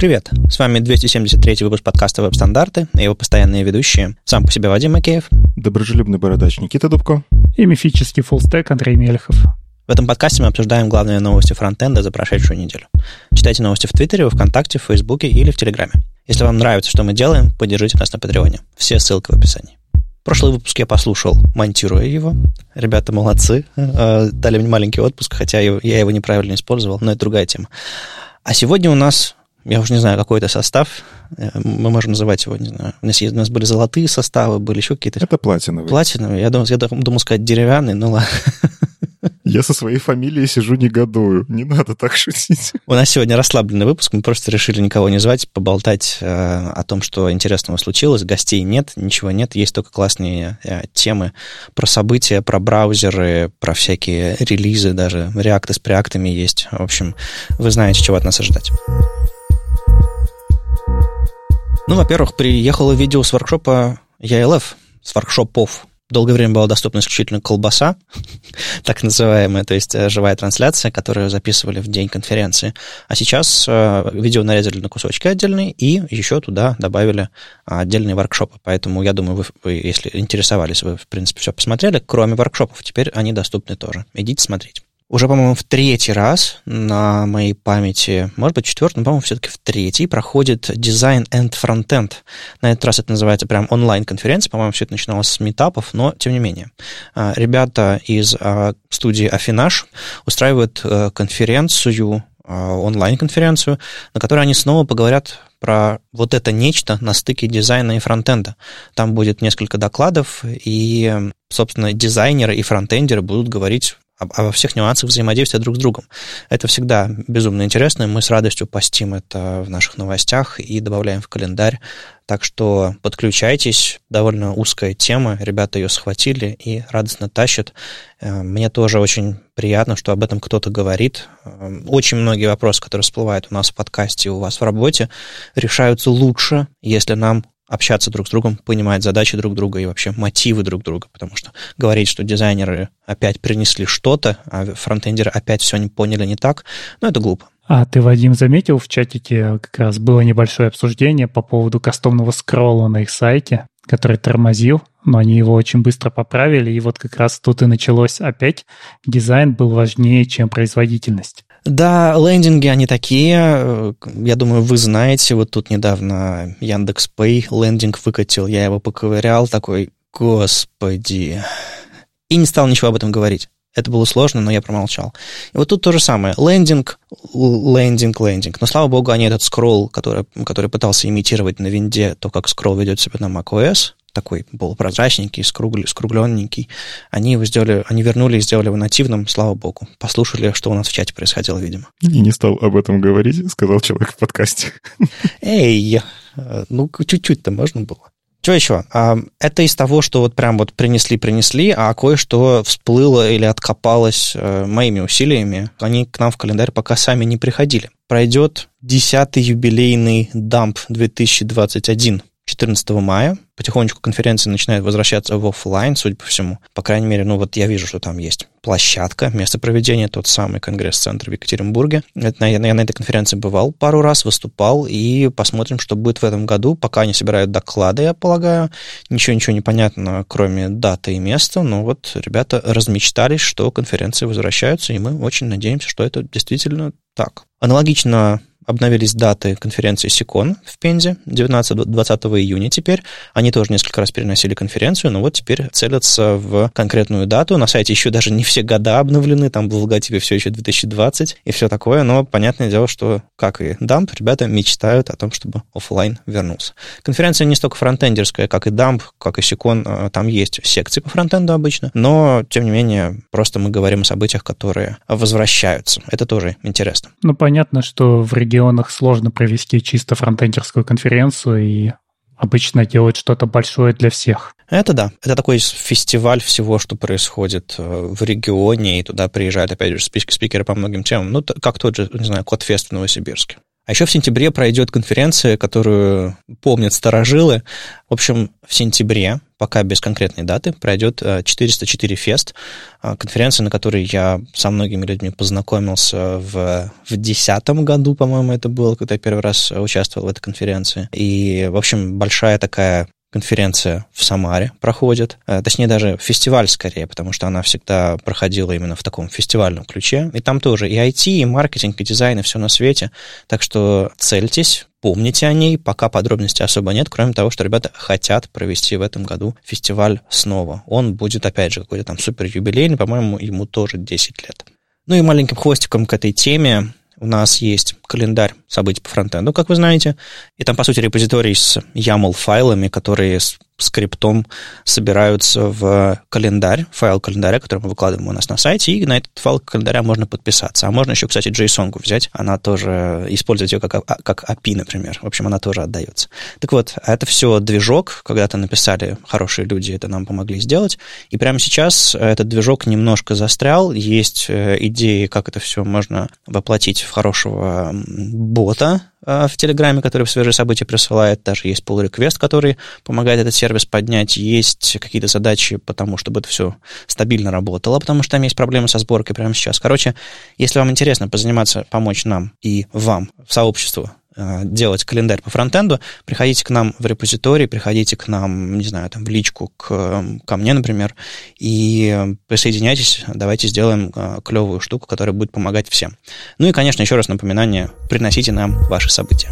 Привет, с вами 273 выпуск подкаста «Веб-стандарты» и его постоянные ведущие. Сам по себе Вадим Макеев. Доброжелюбный бородач Никита Дубко. И мифический фуллстек Андрей Мельхов. В этом подкасте мы обсуждаем главные новости фронтенда за прошедшую неделю. Читайте новости в Твиттере, во Вконтакте, в Фейсбуке или в Телеграме. Если вам нравится, что мы делаем, поддержите нас на Патреоне. Все ссылки в описании. Прошлый выпуск я послушал, монтируя его. Ребята молодцы. Э, дали мне маленький отпуск, хотя я его неправильно использовал, но это другая тема. А сегодня у нас я уже не знаю, какой это состав. Э, мы можем называть его, не знаю. У нас, есть, у нас были золотые составы, были еще какие-то... Это платиновый. Платиновый. Я думал, я думал сказать деревянный, ну ладно. Я со своей фамилией сижу негодую. Не надо так шутить. У нас сегодня расслабленный выпуск. Мы просто решили никого не звать, поболтать э, о том, что интересного случилось. Гостей нет, ничего нет. Есть только классные э, темы про события, про браузеры, про всякие релизы, даже реакты с преактами есть. В общем, вы знаете, чего от нас ожидать. Ну, во-первых, приехало видео с воркшопа ELF, с воркшопов. Долгое время была доступна исключительно колбаса, так называемая, то есть э, живая трансляция, которую записывали в день конференции. А сейчас э, видео нарезали на кусочки отдельные и еще туда добавили отдельные воркшопы. Поэтому я думаю, вы, вы если интересовались, вы, в принципе, все посмотрели, кроме воркшопов. Теперь они доступны тоже. Идите смотреть уже, по-моему, в третий раз на моей памяти, может быть, четвертый, но, по-моему, все-таки в третий проходит Design and Frontend. На этот раз это называется прям онлайн-конференция, по-моему, все это начиналось с метапов, но тем не менее. А, ребята из а, студии Афинаж устраивают э, конференцию, а, онлайн-конференцию, на которой они снова поговорят про вот это нечто на стыке дизайна и фронтенда. Там будет несколько докладов, и, собственно, дизайнеры и фронтендеры будут говорить обо всех нюансах взаимодействия друг с другом. Это всегда безумно интересно, мы с радостью постим это в наших новостях и добавляем в календарь. Так что подключайтесь, довольно узкая тема, ребята ее схватили и радостно тащат. Э, мне тоже очень приятно, что об этом кто-то говорит. Э, очень многие вопросы, которые всплывают у нас в подкасте и у вас в работе, решаются лучше, если нам общаться друг с другом, понимать задачи друг друга и вообще мотивы друг друга, потому что говорить, что дизайнеры опять принесли что-то, а фронтендеры опять все не поняли не так, ну, это глупо. А ты, Вадим, заметил в чатике как раз было небольшое обсуждение по поводу кастомного скролла на их сайте, который тормозил, но они его очень быстро поправили, и вот как раз тут и началось опять. Дизайн был важнее, чем производительность. Да, лендинги, они такие. Я думаю, вы знаете, вот тут недавно Яндекс Pay лендинг выкатил, я его поковырял, такой, господи. И не стал ничего об этом говорить. Это было сложно, но я промолчал. И вот тут то же самое. Лендинг, лендинг, лендинг. Но, слава богу, они этот скролл, который, который пытался имитировать на винде, то, как скролл ведет себя на macOS, такой был прозрачненький, скругл, скругленненький. Они его сделали, они вернули и сделали его нативным, слава богу. Послушали, что у нас в чате происходило, видимо. И не стал об этом говорить, сказал человек в подкасте. Эй, ну чуть-чуть-то можно было. Что еще? А, это из того, что вот прям вот принесли-принесли, а кое-что всплыло или откопалось э, моими усилиями. Они к нам в календарь пока сами не приходили. Пройдет 10-й юбилейный дамп 2021. 14 мая. Потихонечку конференция начинает возвращаться в офлайн, судя по всему. По крайней мере, ну вот я вижу, что там есть площадка, место проведения, тот самый конгресс-центр в Екатеринбурге. Это, я, я на этой конференции бывал пару раз, выступал, и посмотрим, что будет в этом году. Пока они собирают доклады, я полагаю. Ничего-ничего не понятно, кроме даты и места. Но вот ребята размечтались, что конференции возвращаются, и мы очень надеемся, что это действительно так. Аналогично обновились даты конференции СИКОН в Пензе 19-20 июня теперь. Они тоже несколько раз переносили конференцию, но вот теперь целятся в конкретную дату. На сайте еще даже не все года обновлены, там в логотипе все еще 2020 и все такое, но понятное дело, что, как и Дамп, ребята мечтают о том, чтобы офлайн вернулся. Конференция не столько фронтендерская, как и Дамп, как и Сикон, э, там есть секции по фронтенду обычно, но, тем не менее, просто мы говорим о событиях, которые возвращаются. Это тоже интересно. Ну, понятно, что в регионе регионах сложно провести чисто фронтендерскую конференцию и обычно делать что-то большое для всех. Это да. Это такой фестиваль всего, что происходит э, в регионе, и туда приезжают, опять же, спикеры по многим темам. Ну, как тот же, не знаю, Кодфест в Новосибирске. А еще в сентябре пройдет конференция, которую помнят старожилы. В общем, в сентябре, пока без конкретной даты, пройдет 404 фест, конференция, на которой я со многими людьми познакомился в 2010 году, по-моему, это было, когда я первый раз участвовал в этой конференции. И, в общем, большая такая конференция в Самаре проходит, э, точнее даже фестиваль скорее, потому что она всегда проходила именно в таком фестивальном ключе. И там тоже и IT, и маркетинг, и дизайн, и все на свете. Так что цельтесь, помните о ней, пока подробностей особо нет, кроме того, что ребята хотят провести в этом году фестиваль снова. Он будет, опять же, какой-то там супер юбилейный, по-моему, ему тоже 10 лет. Ну и маленьким хвостиком к этой теме у нас есть календарь событий по фронтенду, как вы знаете, и там, по сути, репозиторий с YAML-файлами, которые скриптом собираются в календарь, файл календаря, который мы выкладываем у нас на сайте, и на этот файл календаря можно подписаться. А можно еще, кстати, JSON взять, она тоже, использовать ее как, а, как API, например. В общем, она тоже отдается. Так вот, это все движок, когда-то написали хорошие люди, это нам помогли сделать, и прямо сейчас этот движок немножко застрял, есть э, идеи, как это все можно воплотить в хорошего бота, Э, в Телеграме, который в свежие события присылает. Даже есть pull request, который помогает этот сервис поднять. Есть какие-то задачи по тому, чтобы это все стабильно работало, потому что там есть проблемы со сборкой прямо сейчас. Короче, если вам интересно позаниматься, помочь нам и вам в сообществу Э, делать календарь по фронтенду, приходите к нам в репозиторий, приходите к нам, не знаю, там в личку, к, ко мне, например, и присоединяйтесь, давайте сделаем э, клевую штуку, которая будет помогать всем. Ну и, конечно, еще раз напоминание, приносите нам ваши события.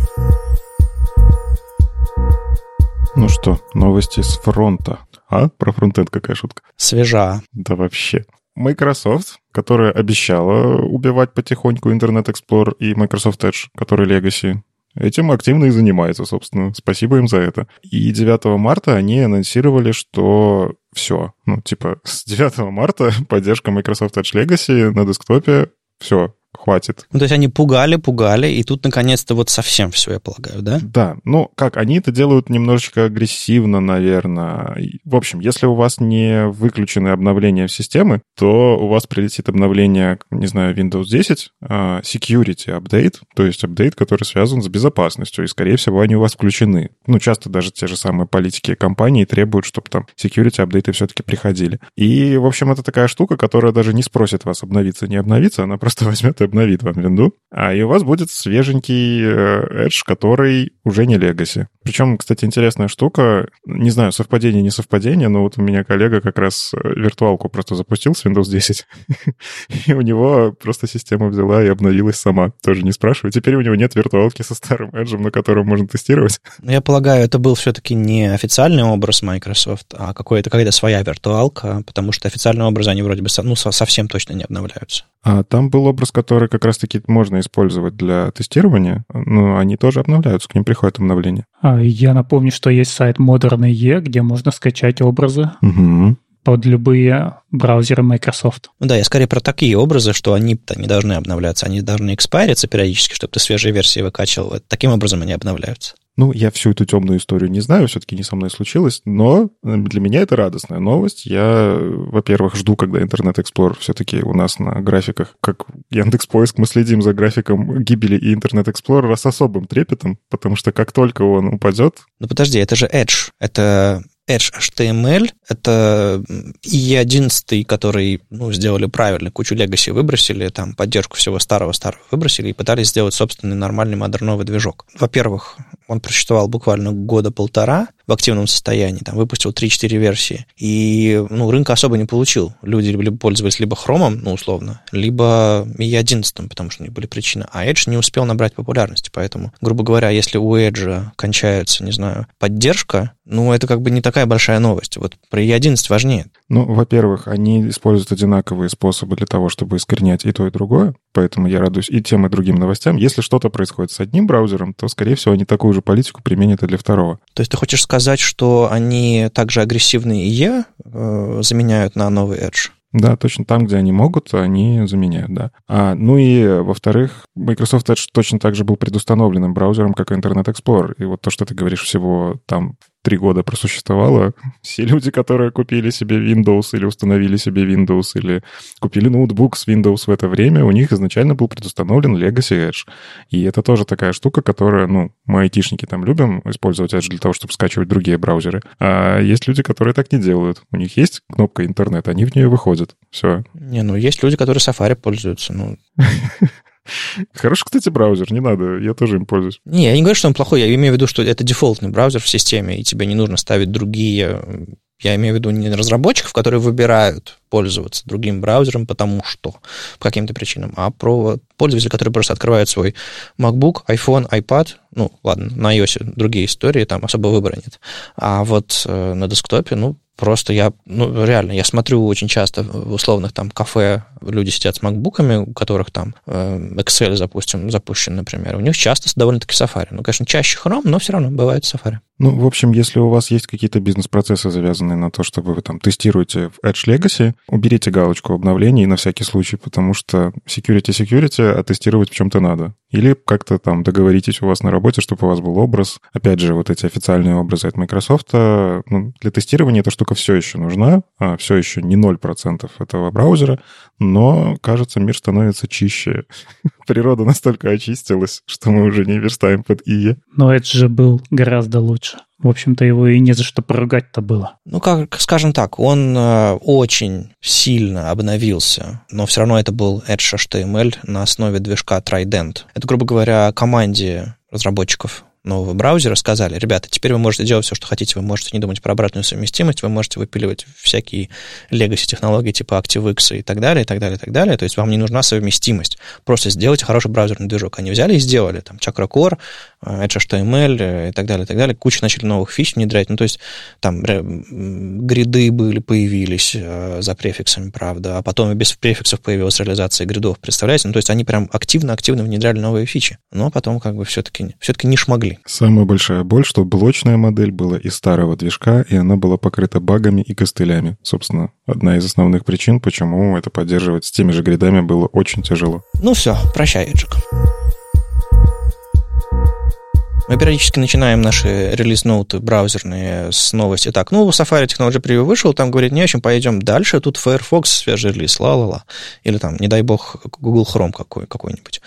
Ну что, новости с фронта. А? Про фронтенд какая шутка? Свежа. Да вообще. Microsoft, которая обещала убивать потихоньку Internet Explorer и Microsoft Edge, который Legacy, этим активно и занимается, собственно. Спасибо им за это. И 9 марта они анонсировали, что все. Ну, типа, с 9 марта поддержка Microsoft Edge Legacy на десктопе, все, хватит. Ну, то есть они пугали, пугали, и тут наконец-то вот совсем все, я полагаю, да? Да, ну как, они это делают немножечко агрессивно, наверное. В общем, если у вас не выключены обновления в системы, то у вас прилетит обновление, не знаю, Windows 10, а, security update, то есть апдейт, который связан с безопасностью, и, скорее всего, они у вас включены. Ну, часто даже те же самые политики компании требуют, чтобы там security апдейты все-таки приходили. И, в общем, это такая штука, которая даже не спросит вас обновиться, не обновиться, она просто возьмет и обновит вам винду, а и у вас будет свеженький э, Edge, который уже не Legacy. Причем, кстати, интересная штука, не знаю, совпадение, не совпадение, но вот у меня коллега как раз э, виртуалку просто запустил с Windows 10, и у него просто система взяла и обновилась сама, тоже не спрашиваю. Теперь у него нет виртуалки со старым Edge, на котором можно тестировать. Ну, я полагаю, это был все-таки не официальный образ Microsoft, а какой-то какая-то своя виртуалка, потому что официальные образы, они вроде бы ну, совсем точно не обновляются. А там был образ, который как раз-таки можно использовать для тестирования, но они тоже обновляются, к ним приходят обновления. А, я напомню, что есть сайт Modern.e, где можно скачать образы. Угу под любые браузеры Microsoft. Ну да, я скорее про такие образы, что они не должны обновляться, они должны экспариться периодически, чтобы ты свежие версии выкачивал. Таким образом они обновляются. Ну, я всю эту темную историю не знаю, все-таки не со мной случилось, но э, для меня это радостная новость. Я, во-первых, жду, когда Internet Explorer все-таки у нас на графиках, как Яндекс Поиск, мы следим за графиком гибели и Internet Explorer с особым трепетом, потому что как только он упадет... Ну, подожди, это же Edge, это Edge HTML — это E11, который ну, сделали правильно, кучу Legacy выбросили, там поддержку всего старого-старого выбросили и пытались сделать собственный нормальный модерновый движок. Во-первых, он просуществовал буквально года полтора в активном состоянии, там выпустил 3-4 версии, и ну, рынка особо не получил. Люди либо пользовались либо хромом, ну, условно, либо E11, потому что у них были причины, а Edge не успел набрать популярности, поэтому, грубо говоря, если у Edge кончается, не знаю, поддержка, ну, это как бы не такая большая новость. Вот про E11 важнее. Ну, во-первых, они используют одинаковые способы для того, чтобы искоренять и то, и другое, поэтому я радуюсь и тем, и другим новостям. Если что-то происходит с одним браузером, то, скорее всего, они такую же политику применят и для второго. То есть ты хочешь сказать, что они также агрессивные IE э, заменяют на новый Edge? Да, точно там, где они могут, они заменяют, да. А, ну и, во-вторых, Microsoft Edge точно так же был предустановленным браузером, как Internet Explorer. И вот то, что ты говоришь, всего там три года просуществовала, все люди, которые купили себе Windows или установили себе Windows или купили ноутбук с Windows в это время, у них изначально был предустановлен Legacy Edge. И это тоже такая штука, которая, ну, мы айтишники там любим использовать Edge для того, чтобы скачивать другие браузеры. А есть люди, которые так не делают. У них есть кнопка интернет, они в нее выходят. Все. Не, ну есть люди, которые Safari пользуются. Ну, Хороший, кстати, браузер, не надо, я тоже им пользуюсь. Не, я не говорю, что он плохой, я имею в виду, что это дефолтный браузер в системе, и тебе не нужно ставить другие... Я имею в виду не разработчиков, которые выбирают пользоваться другим браузером, потому что, по каким-то причинам, а про пользователей, которые просто открывают свой MacBook, iPhone, iPad, ну, ладно, на iOS другие истории, там особо выбора нет. А вот э, на десктопе, ну, Просто я, ну, реально, я смотрю очень часто в условных там кафе, люди сидят с макбуками, у которых там э, Excel, запустим, запущен, например. У них часто довольно-таки Safari. Ну, конечно, чаще Chrome, но все равно бывает Safari. Ну, в общем, если у вас есть какие-то бизнес-процессы, завязанные на то, что вы там тестируете в Edge Legacy, уберите галочку обновлений на всякий случай, потому что security security, а тестировать в чем-то надо. Или как-то там договоритесь у вас на работе, чтобы у вас был образ. Опять же, вот эти официальные образы от Microsoft, ну, для тестирования эта штука все еще нужна, а все еще не 0% этого браузера, но, кажется, мир становится чище. Природа настолько очистилась, что мы уже не верстаем под ИЕ. Но это же был гораздо лучше. В общем-то, его и не за что поругать-то было. Ну, как, скажем так, он э, очень сильно обновился, но все равно это был Edge HTML на основе движка Trident. Это, грубо говоря, команде разработчиков нового браузера сказали, ребята, теперь вы можете делать все, что хотите, вы можете не думать про обратную совместимость, вы можете выпиливать всякие legacy технологии типа ActiveX и так далее, и так далее, и так далее. То есть вам не нужна совместимость. Просто сделайте хороший браузерный движок. Они взяли и сделали там Chakra Core, э, Edge HTML э, и так далее, и так далее. Куча начали новых фич внедрять. Ну, то есть там гриды были, появились э, за префиксами, правда, а потом и без префиксов появилась реализация гридов, представляете? Ну, то есть они прям активно-активно внедряли новые фичи, но потом как бы все-таки все-таки не шмогли. Самая большая боль, что блочная модель была из старого движка, и она была покрыта багами и костылями. Собственно, одна из основных причин, почему это поддерживать с теми же гридами было очень тяжело. Ну все, прощай, Эджик. Мы периодически начинаем наши релиз-ноуты браузерные с новости. Так, ну, Safari Technology Preview вышел, там говорит, не, общем, пойдем дальше, тут Firefox свежий релиз, ла-ла-ла. Или там, не дай бог, Google Chrome какой, какой-нибудь.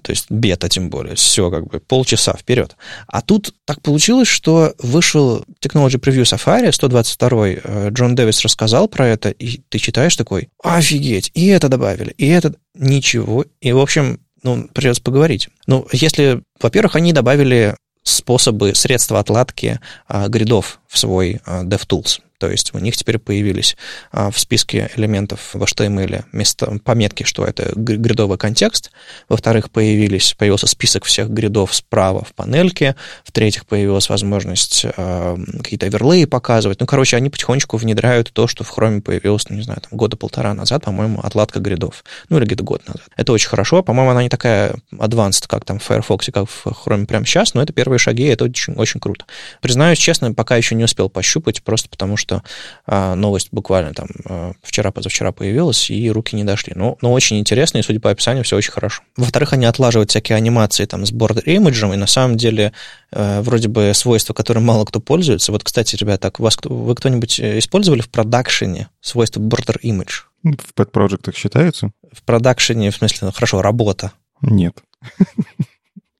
То есть бета тем более. Все как бы полчаса вперед. А тут так получилось, что вышел Technology Preview Safari, 122 э, Джон Дэвис рассказал про это, и ты читаешь такой, офигеть, и это добавили, и это... Ничего. И, в общем, ну, придется поговорить. Ну, если, во-первых, они добавили способы, средства отладки а, гридов в свой а, DevTools. То есть у них теперь появились а, в списке элементов в HTML место, пометки, что это гридовый контекст. Во-вторых, появились, появился список всех гридов справа в панельке. В-третьих, появилась возможность а, какие-то оверлеи показывать. Ну, короче, они потихонечку внедряют то, что в Chrome появилось, ну, не знаю, там, года полтора назад, по-моему, отладка гридов. Ну, или где-то год назад. Это очень хорошо. По-моему, она не такая advanced, как там в Firefox, как в Chrome прямо сейчас, но это первые шаги, это очень, очень круто. Признаюсь честно, пока еще не успел пощупать, просто потому что что а, новость буквально там а, вчера-позавчера появилась, и руки не дошли. Но, но очень интересно, и судя по описанию, все очень хорошо. Во-вторых, они отлаживают всякие анимации там с бордер имиджем, и на самом деле а, вроде бы свойства, которым мало кто пользуется. Вот, кстати, ребята, так у вас, вы кто-нибудь э, использовали в продакшене свойства border image? В pet проектах считаются? В продакшене, в смысле, ну, хорошо, работа. Нет.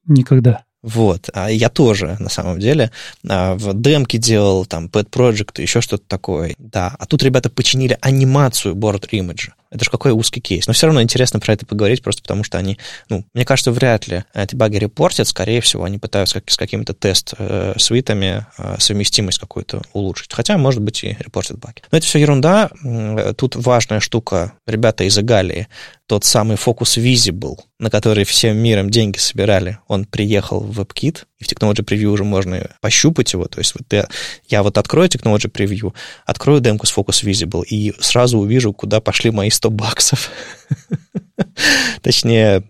Никогда. Вот, а я тоже, на самом деле, а, в демке делал, там, Pet Project, еще что-то такое, да. А тут ребята починили анимацию борт имиджа. Это же какой узкий кейс. Но все равно интересно про это поговорить, просто потому что они, ну, мне кажется, вряд ли эти баги репортят. Скорее всего, они пытаются с какими-то тест-свитами э, совместимость какую-то улучшить. Хотя, может быть, и репортят баги. Но это все ерунда. Тут важная штука. Ребята из Игалии, тот самый Focus Visible, на который всем миром деньги собирали, он приехал в WebKit, и в Technology Preview уже можно пощупать его. То есть вот я, я вот открою Technology Preview, открою демку с Focus Visible и сразу увижу, куда пошли мои 100 баксов. Точнее,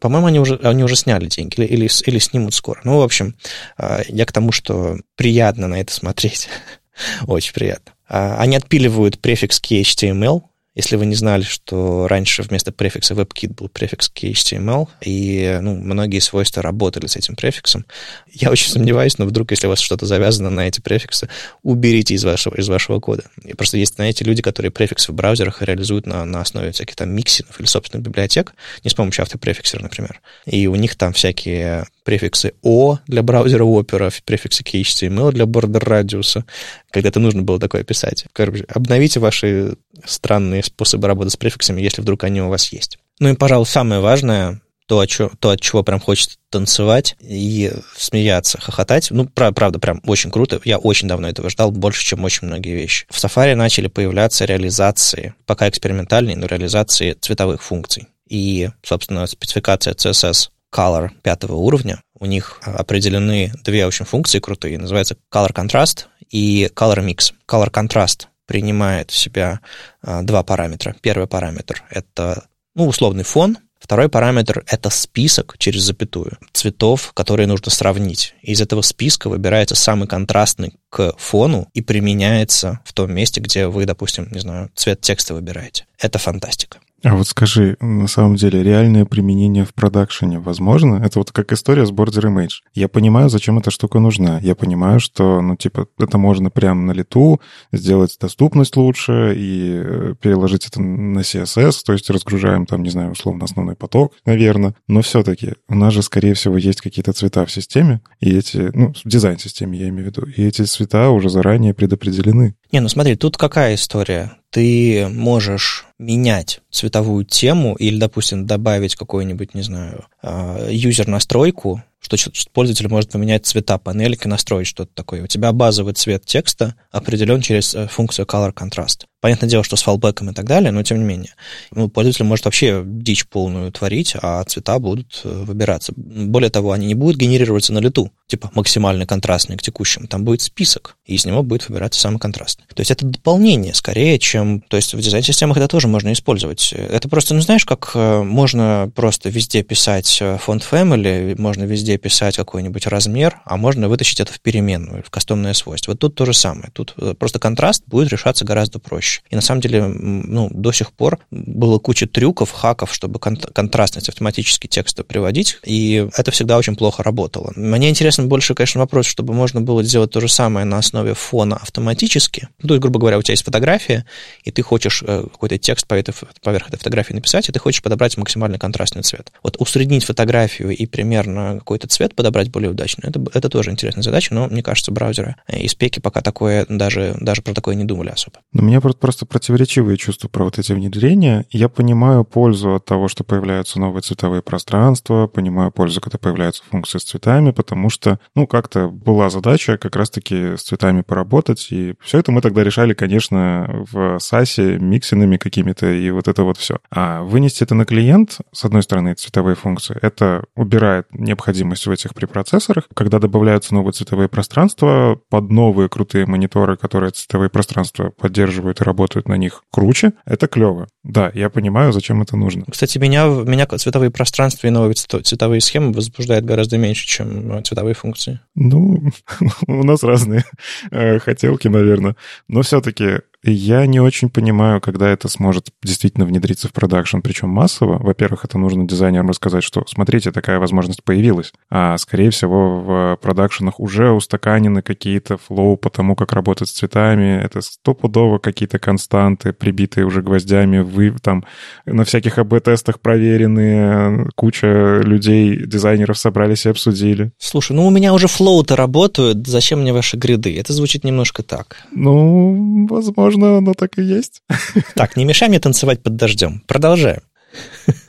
по-моему, они уже, они уже сняли деньги или, или, или снимут скоро. Ну, в общем, а, я к тому, что приятно на это смотреть. Очень приятно. А, они отпиливают префикс HTML, Если вы не знали, что раньше вместо префикса WebKit был префикс HTML, и ну, многие свойства работали с этим префиксом, я очень сомневаюсь, но вдруг, если у вас что-то завязано на эти префиксы, уберите из вашего, из вашего кода. И просто есть, знаете, люди, которые префиксы в браузерах реализуют на, на основе всяких там миксинов или собственных библиотек, не с помощью автопрефиксера, например. И у них там всякие префиксы O для браузера Opera, префиксы HTML для бордер радиуса. Когда-то нужно было такое писать. Короче, обновите ваши странные способы работы с префиксами, если вдруг они у вас есть. Ну и, пожалуй, самое важное, то, от чего, то, от чего прям хочется танцевать и смеяться, хохотать. Ну, правда, прям очень круто. Я очень давно этого ждал, больше, чем очень многие вещи. В Safari начали появляться реализации, пока экспериментальные, но реализации цветовых функций. И, собственно, спецификация CSS Color пятого уровня. У них определены две очень функции крутые. Называется Color Contrast и Color Mix. Color Contrast принимает в себя а, два параметра. Первый параметр — это ну, условный фон, Второй параметр — это список через запятую цветов, которые нужно сравнить. Из этого списка выбирается самый контрастный к фону и применяется в том месте, где вы, допустим, не знаю, цвет текста выбираете. Это фантастика. А вот скажи, на самом деле, реальное применение в продакшене возможно? Это вот как история с Border Image. Я понимаю, зачем эта штука нужна. Я понимаю, что, ну, типа, это можно прямо на лету сделать доступность лучше и э, переложить это на CSS, то есть разгружаем там, не знаю, условно, основной поток, наверное. Но все-таки у нас же, скорее всего, есть какие-то цвета в системе, и эти, ну, в дизайн-системе я имею в виду, и эти цвета уже заранее предопределены. Не, ну смотри, тут какая история? Ты можешь менять цветовую тему или, допустим, добавить какой-нибудь, не знаю, а, юзер-настройку, что пользователь может поменять цвета панельки, настроить что-то такое. У тебя базовый цвет текста определен через э, функцию Color Contrast. Понятное дело, что с фалбеком и так далее, но тем не менее. Ну, пользователь может вообще дичь полную творить, а цвета будут э, выбираться. Более того, они не будут генерироваться на лету, типа максимально контрастный к текущему. Там будет список, и из него будет выбираться самый контрастный. То есть это дополнение скорее, чем... То есть в дизайн-системах это тоже можно использовать. Это просто, ну знаешь, как э, можно просто везде писать фонд family, можно везде писать какой-нибудь размер, а можно вытащить это в переменную, в кастомное свойство. Вот тут то же самое. Тут э, просто контраст будет решаться гораздо проще. И на самом деле, ну, до сих пор было куча трюков, хаков, чтобы контрастность автоматически текста приводить, и это всегда очень плохо работало. Мне интересен больше, конечно, вопрос, чтобы можно было сделать то же самое на основе фона автоматически. Ну, то есть, грубо говоря, у тебя есть фотография, и ты хочешь э, какой-то текст поверх этой фотографии написать, и ты хочешь подобрать максимально контрастный цвет. Вот усреднить фотографию и примерно какой-то цвет подобрать более удачно, это, это тоже интересная задача, но, мне кажется, браузеры и спеки пока такое, даже, даже про такое не думали особо. Но меня просто противоречивые чувства про вот эти внедрения. Я понимаю пользу от того, что появляются новые цветовые пространства, понимаю пользу, когда появляются функции с цветами, потому что, ну, как-то была задача как раз-таки с цветами поработать, и все это мы тогда решали, конечно, в SASE миксинами какими-то, и вот это вот все. А вынести это на клиент, с одной стороны, цветовые функции, это убирает необходимость в этих препроцессорах. Когда добавляются новые цветовые пространства под новые крутые мониторы, которые цветовые пространства поддерживают и работают на них круче, это клево. Да, я понимаю, зачем это нужно. Кстати, меня, меня цветовые пространства и новые цветовые схемы возбуждают гораздо меньше, чем цветовые функции. Ну, у нас разные э, хотелки, наверное. Но все-таки я не очень понимаю, когда это сможет действительно внедриться в продакшн, причем массово. Во-первых, это нужно дизайнерам рассказать, что, смотрите, такая возможность появилась. А, скорее всего, в продакшенах уже устаканены какие-то flow по тому, как работать с цветами. Это стопудово какие-то константы, прибитые уже гвоздями. Вы там на всяких АБ-тестах проверенные. Куча людей, дизайнеров собрались и обсудили. Слушай, ну у меня уже флоу-то работают. Зачем мне ваши гриды? Это звучит немножко так. Ну, возможно Возможно, оно так и есть. Так, не мешай мне танцевать под дождем. Продолжаем.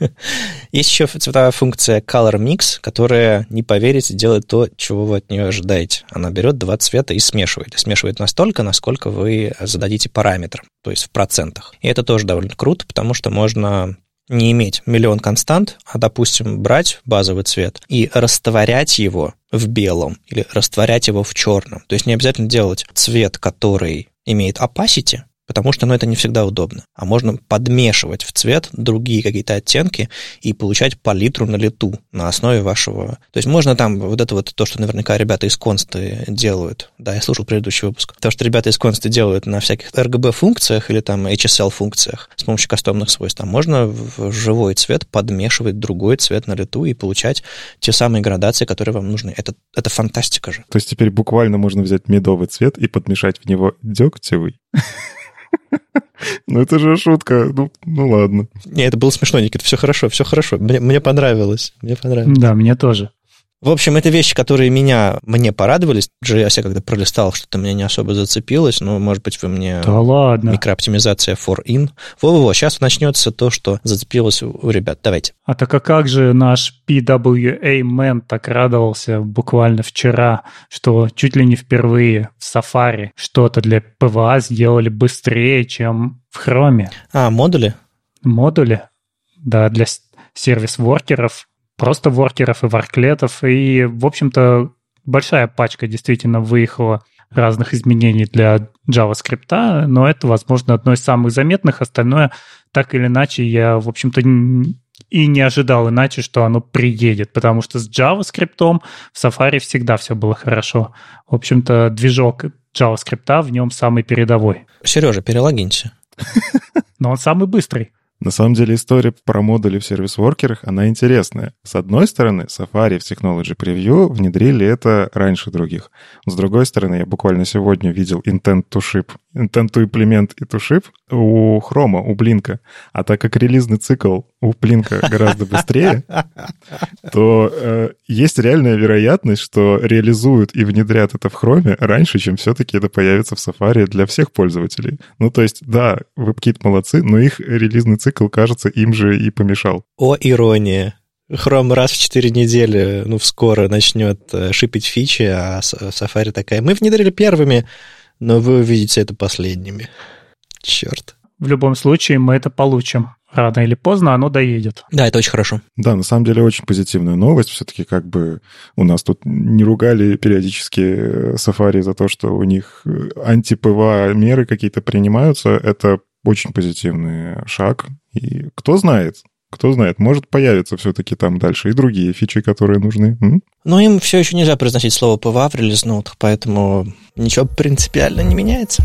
Есть еще цветовая функция Color Mix, которая, не поверите, делает то, чего вы от нее ожидаете. Она берет два цвета и смешивает. И смешивает настолько, насколько вы зададите параметр, то есть в процентах. И это тоже довольно круто, потому что можно не иметь миллион констант, а, допустим, брать базовый цвет и растворять его в белом или растворять его в черном. То есть не обязательно делать цвет, который имеет opacity, потому что ну, это не всегда удобно. А можно подмешивать в цвет другие какие-то оттенки и получать палитру на лету на основе вашего... То есть можно там вот это вот то, что наверняка ребята из Консты делают. Да, я слушал предыдущий выпуск. То, что ребята из Консты делают на всяких RGB-функциях или там HSL-функциях с помощью кастомных свойств. Там можно в живой цвет подмешивать другой цвет на лету и получать те самые градации, которые вам нужны. Это, это фантастика же. То есть теперь буквально можно взять медовый цвет и подмешать в него дегтевый? Ну, это же шутка. Ну, ну ладно. Не, это было смешно, Никит. Все хорошо, все хорошо. Мне, мне понравилось. Мне понравилось. Да, мне тоже. В общем, это вещи, которые меня, мне порадовались. JS я когда пролистал, что-то меня не особо зацепилось, но, может быть, вы мне... Да ладно. Микрооптимизация for in. Во-во-во, сейчас начнется то, что зацепилось у ребят. Давайте. А так а как же наш PWA Man так радовался буквально вчера, что чуть ли не впервые в Safari что-то для PWA сделали быстрее, чем в Chrome. А, модули? Модули, да, для сервис-воркеров просто воркеров и ворклетов. И, в общем-то, большая пачка действительно выехала разных изменений для JavaScript, но это, возможно, одно из самых заметных. Остальное, так или иначе, я, в общем-то, и не ожидал иначе, что оно приедет, потому что с JavaScript в Safari всегда все было хорошо. В общем-то, движок JavaScript в нем самый передовой. Сережа, перелогинься. Но он самый быстрый. На самом деле история про модули в сервис-воркерах, она интересная. С одной стороны, Safari в Technology Preview внедрили это раньше других. С другой стороны, я буквально сегодня видел intent to ship, intent to implement и to ship у Chrome, у Блинка. А так как релизный цикл у Блинка гораздо быстрее, то э, есть реальная вероятность, что реализуют и внедрят это в Chrome раньше, чем все-таки это появится в Safari для всех пользователей. Ну, то есть, да, WebKit молодцы, но их релизный цикл цикл, кажется, им же и помешал. О, ирония. Chrome раз в 4 недели, ну, скоро начнет э, шипить фичи, а Safari такая, мы внедрили первыми, но вы увидите это последними. Черт. В любом случае мы это получим. Рано или поздно оно доедет. Да, это очень хорошо. Да, на самом деле очень позитивная новость. Все-таки как бы у нас тут не ругали периодически э, Safari за то, что у них э, анти- PWA меры какие-то принимаются. Это очень позитивный шаг. И кто знает, кто знает, может появиться все-таки там дальше и другие фичи, которые нужны. М? Но им все еще нельзя произносить слово PWA в release notes, поэтому ничего принципиально не меняется.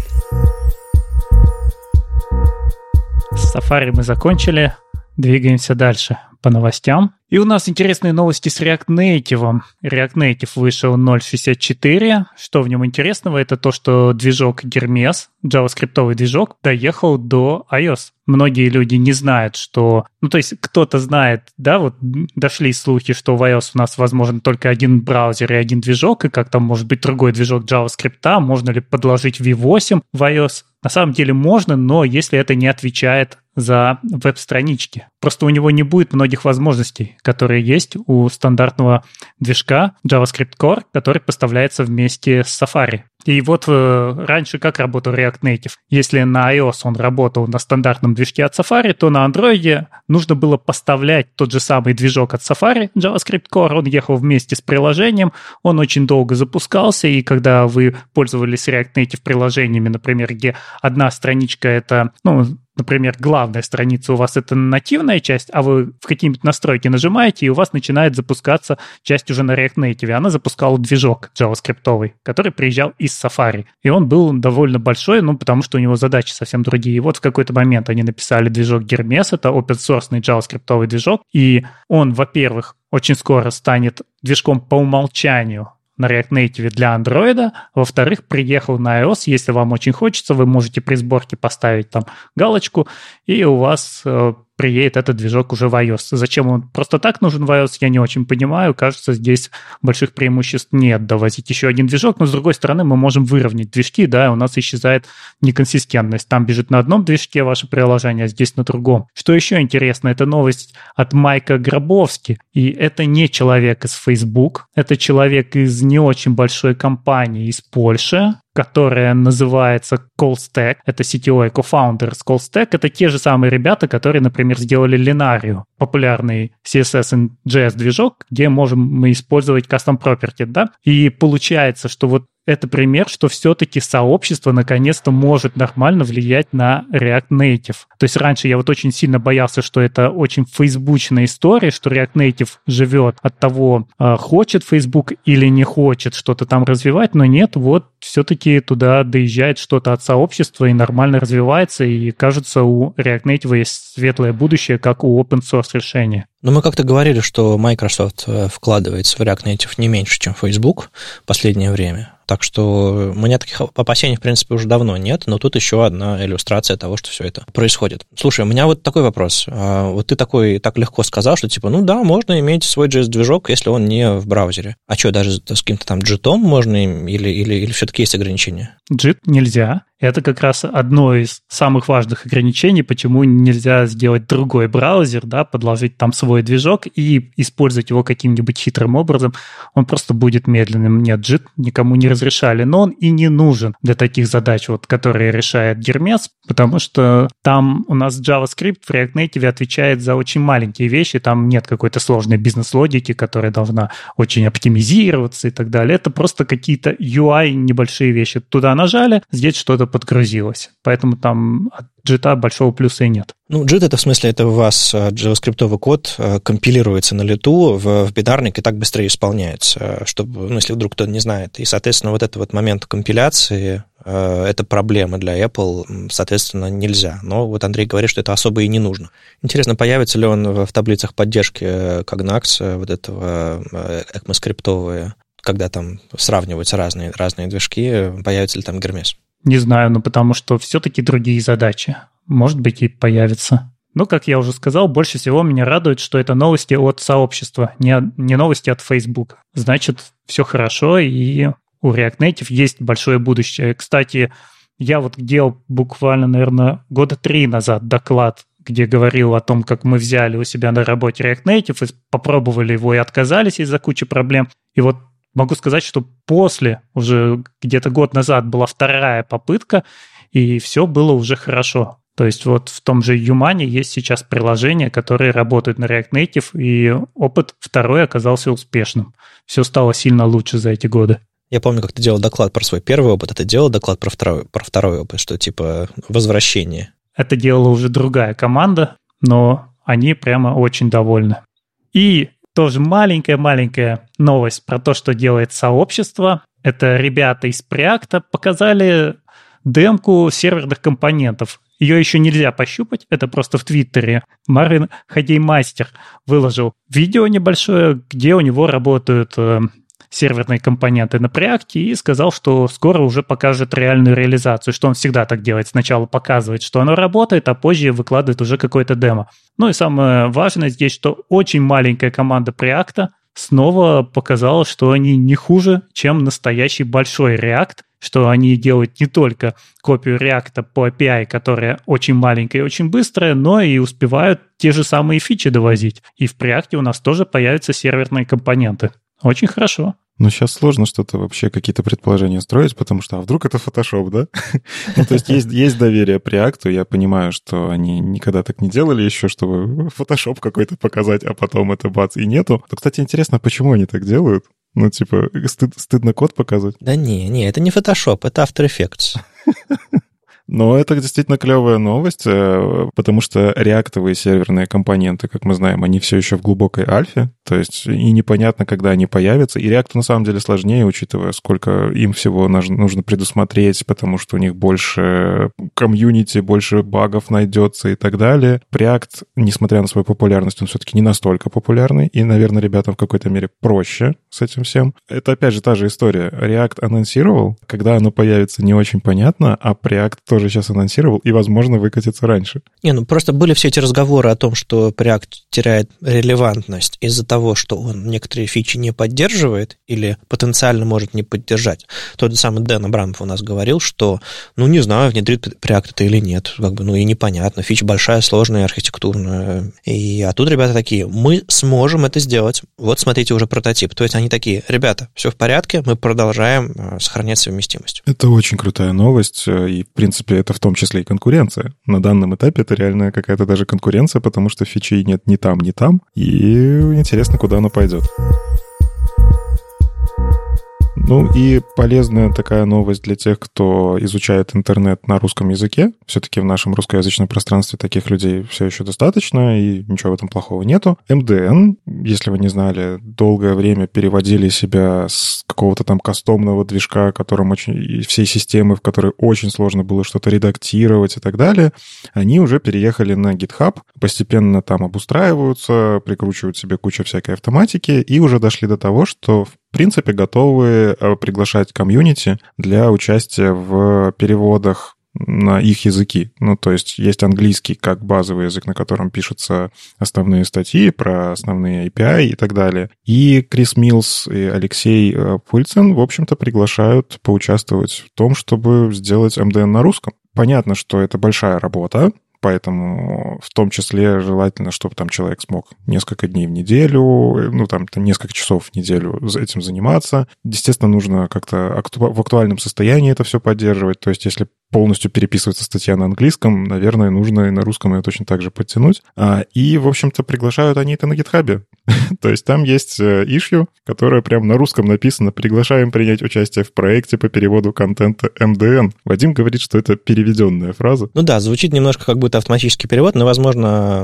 С Safari мы закончили, двигаемся дальше по новостям. И у нас интересные новости с React Native. React Native вышел 0.64. Что в нем интересного? Это то, что движок Hermes, JavaScript движок, доехал до iOS. Многие люди не знают, что... Ну, то есть кто-то знает, да, вот дошли слухи, что в iOS у нас возможен только один браузер и один движок, и как там может быть другой движок JavaScript, можно ли подложить V8 в iOS. На самом деле можно, но если это не отвечает за веб-странички. Просто у него не будет многих возможностей, которые есть у стандартного движка JavaScript Core, который поставляется вместе с Safari. И вот э, раньше как работал React Native? Если на iOS он работал на стандартном движке от Safari, то на Android нужно было поставлять тот же самый движок от Safari, JavaScript Core, он ехал вместе с приложением, он очень долго запускался, и когда вы пользовались React Native приложениями, например, где одна страничка это, ну, например, главная страница у вас это нативная часть, а вы в какие-нибудь настройки нажимаете, и у вас начинает запускаться часть уже на React Native. Она запускала движок JavaScript, который приезжал из Safari. И он был довольно большой, ну, потому что у него задачи совсем другие. И вот в какой-то момент они написали движок Hermes, это open-source JavaScript движок, и он, во-первых, очень скоро станет движком по умолчанию на React Native для Android. Во-вторых, приехал на iOS. Если вам очень хочется, вы можете при сборке поставить там галочку, и у вас э, приедет этот движок уже в iOS. Зачем он просто так нужен в iOS, я не очень понимаю. Кажется, здесь больших преимуществ нет довозить еще один движок, но с другой стороны мы можем выровнять движки, да, у нас исчезает неконсистентность. Там бежит на одном движке ваше приложение, а здесь на другом. Что еще интересно, это новость от Майка Гробовски, и это не человек из Facebook, это человек из не очень большой компании из Польши, которая называется CallStack. Это CTO и co-founder с CallStack. Это те же самые ребята, которые, например, сделали Linario, популярный CSS и JS движок, где можем мы использовать custom property, да? И получается, что вот это пример, что все-таки сообщество наконец-то может нормально влиять на React Native. То есть раньше я вот очень сильно боялся, что это очень фейсбучная история, что React Native живет от того, а, хочет Facebook или не хочет что-то там развивать, но нет, вот все-таки туда доезжает что-то от сообщества и нормально развивается, и кажется, у React Native есть светлое будущее, как у open source решения. Но мы как-то говорили, что Microsoft э, вкладывается в React Native не меньше, чем Facebook в последнее время. Так что у меня таких опасений, в принципе, уже давно нет, но тут еще одна иллюстрация того, что все это происходит. Слушай, у меня вот такой вопрос. А, вот ты такой так легко сказал, что типа, ну да, можно иметь свой JS-движок, если он не в браузере. А что, даже с каким-то там джитом можно или, или, или все-таки есть ограничения? Джит нельзя. Это как раз одно из самых важных ограничений, почему нельзя сделать другой браузер, да, подложить там свой движок и использовать его каким-нибудь хитрым образом. Он просто будет медленным. Нет, JIT никому не разрешали, но он и не нужен для таких задач, вот, которые решает Гермес, потому что там у нас JavaScript в React Native отвечает за очень маленькие вещи, там нет какой-то сложной бизнес-логики, которая должна очень оптимизироваться и так далее. Это просто какие-то UI небольшие вещи. Туда нажали, здесь что-то подгрузилось. Поэтому там от JIT большого плюса и нет. Ну, JIT это в смысле, это у вас э, JavaScript код э, компилируется на лету в, в бинарник и так быстрее исполняется, чтобы, ну, если вдруг кто-то не знает. И, соответственно, вот этот вот момент компиляции, э, это проблема для Apple, соответственно, нельзя. Но вот Андрей говорит, что это особо и не нужно. Интересно, появится ли он в таблицах поддержки Cognax, вот этого ECMAScript, когда там сравниваются разные, разные движки, появится ли там Гермес? Не знаю, но потому что все-таки другие задачи. Может быть, и появится. Ну, как я уже сказал, больше всего меня радует, что это новости от сообщества, не, не новости от Facebook. Значит, все хорошо, и у React Native есть большое будущее. Кстати, я вот делал буквально, наверное, года три назад доклад, где говорил о том, как мы взяли у себя на работе React Native и попробовали его и отказались из-за кучи проблем. И вот могу сказать, что после, уже где-то год назад была вторая попытка, и все было уже хорошо. То есть вот в том же Юмане есть сейчас приложения, которые работают на React Native, и опыт второй оказался успешным. Все стало сильно лучше за эти годы. Я помню, как ты делал доклад про свой первый опыт, а ты делал доклад про второй, про второй опыт, что типа возвращение. Это делала уже другая команда, но они прямо очень довольны. И тоже маленькая-маленькая новость про то, что делает сообщество. Это ребята из Preact показали демку серверных компонентов. Ее еще нельзя пощупать, это просто в Твиттере. Марин Ходеймастер выложил видео небольшое, где у него работают э, серверные компоненты на Preact и сказал, что скоро уже покажет реальную реализацию, что он всегда так делает. Сначала показывает, что оно работает, а позже выкладывает уже какое-то демо. Ну и самое важное здесь, что очень маленькая команда Preact снова показала, что они не хуже, чем настоящий большой React, что они делают не только копию React по API, которая очень маленькая и очень быстрая, но и успевают те же самые фичи довозить. И в Preact у нас тоже появятся серверные компоненты. Очень хорошо. Но сейчас сложно что-то вообще, какие-то предположения строить, потому что, а вдруг это Photoshop, да? ну, то есть, есть есть доверие Preact, я понимаю, что они никогда так не делали еще, чтобы Photoshop какой-то показать, а потом это бац и нету. То, кстати, интересно, почему они так делают? Ну, типа, стыд, стыдно код показывать? Да не, не, это не Photoshop, это After Effects. Но это действительно клевая новость, э, потому что реактовые серверные компоненты, как мы знаем, они все еще в глубокой альфе, то есть и непонятно, когда они появятся. И реакту на самом деле сложнее, учитывая, сколько им всего нужно предусмотреть, потому что у них больше комьюнити, больше багов найдется и так далее. React, несмотря на свою популярность, он все-таки не настолько популярный, и, наверное, ребятам в какой-то мере проще с этим всем. Это, опять же, та же история. React анонсировал, когда оно появится, не очень понятно, а Preact тоже сейчас анонсировал и, возможно, выкатится раньше. Не, ну просто были все эти разговоры о том, что Preact теряет релевантность из-за того, что он некоторые фичи не поддерживает или потенциально может не поддержать. Тот же самый Дэн Абрамов у нас говорил, что, ну, не знаю, внедрит Preact это или нет, как бы, ну, и непонятно. Фича большая, сложная, архитектурная. И, а тут ребята такие, мы сможем это сделать. Вот, смотрите, уже прототип. То есть они такие, ребята, все в порядке, мы продолжаем э, сохранять совместимость. Это очень крутая новость, э, и, в принципе, принципе, это в том числе и конкуренция. На данном этапе это реальная какая-то даже конкуренция, потому что фичей нет ни там, ни там, и интересно, куда она пойдет. Ну и полезная такая новость для тех, кто изучает интернет на русском языке. Все-таки в нашем русскоязычном пространстве таких людей все еще достаточно, и ничего в этом плохого нету. МДН, если вы не знали, долгое время переводили себя с какого-то там кастомного движка, которым очень... всей системы, в которой очень сложно было что-то редактировать и так далее, они уже переехали на GitHub, постепенно там обустраиваются, прикручивают себе кучу всякой автоматики, и уже дошли до того, что в принципе, готовы э, приглашать комьюнити для участия в переводах на их языки. Ну, то есть есть английский как базовый язык, на котором пишутся основные статьи про основные API и так далее. И Крис Милс и Алексей э, Пульцин, в общем-то, приглашают поучаствовать в том, чтобы сделать MDN на русском. Понятно, что это большая работа, Поэтому в том числе желательно, чтобы там человек смог несколько дней в неделю, ну там, там несколько часов в неделю этим заниматься. Естественно, нужно как-то акту- в актуальном состоянии это все поддерживать. То есть если полностью переписывается статья на английском, наверное, нужно и на русском ее точно так же подтянуть. А, и, в общем-то, приглашают они это на гитхабе. То есть там есть ишью, э, которая прям на русском написано «Приглашаем принять участие в проекте по переводу контента МДН». Вадим говорит, что это переведенная фраза. Ну да, звучит немножко как будто автоматический перевод, но, возможно,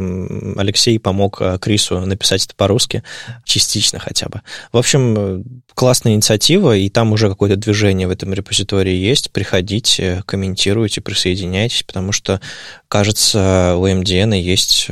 Алексей помог э, Крису написать это по-русски, частично хотя бы. В общем, э, классная инициатива, и там уже какое-то движение в этом репозитории есть. Приходите, комментируйте, присоединяйтесь, потому что, кажется, у MDN есть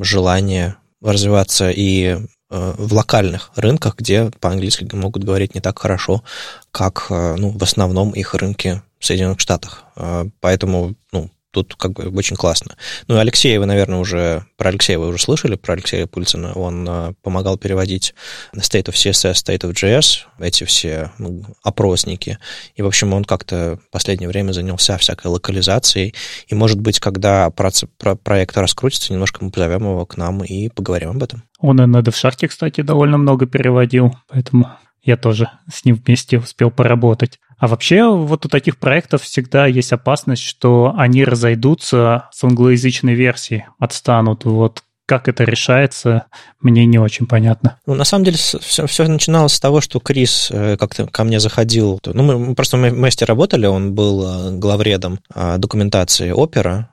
желание развиваться и э, в локальных рынках, где по-английски могут говорить не так хорошо, как э, ну, в основном их рынки в Соединенных Штатах. Э, поэтому ну, тут как бы очень классно. Ну, Алексея вы, наверное, уже... Про Алексея вы уже слышали, про Алексея Пульцина. Он э, помогал переводить State of CSS, State of JS, эти все ну, опросники. И, в общем, он как-то в последнее время занялся всякой локализацией. И, может быть, когда про, про проект раскрутится, немножко мы позовем его к нам и поговорим об этом. Он и на DevShark, кстати, довольно много переводил, поэтому я тоже с ним вместе успел поработать. А вообще вот у таких проектов всегда есть опасность, что они разойдутся с англоязычной версии, отстанут. Вот как это решается, мне не очень понятно. Ну, на самом деле, все, все начиналось с того, что Крис э, как-то ко мне заходил. Ну, мы просто мы вместе работали, он был э, главредом э, документации опера,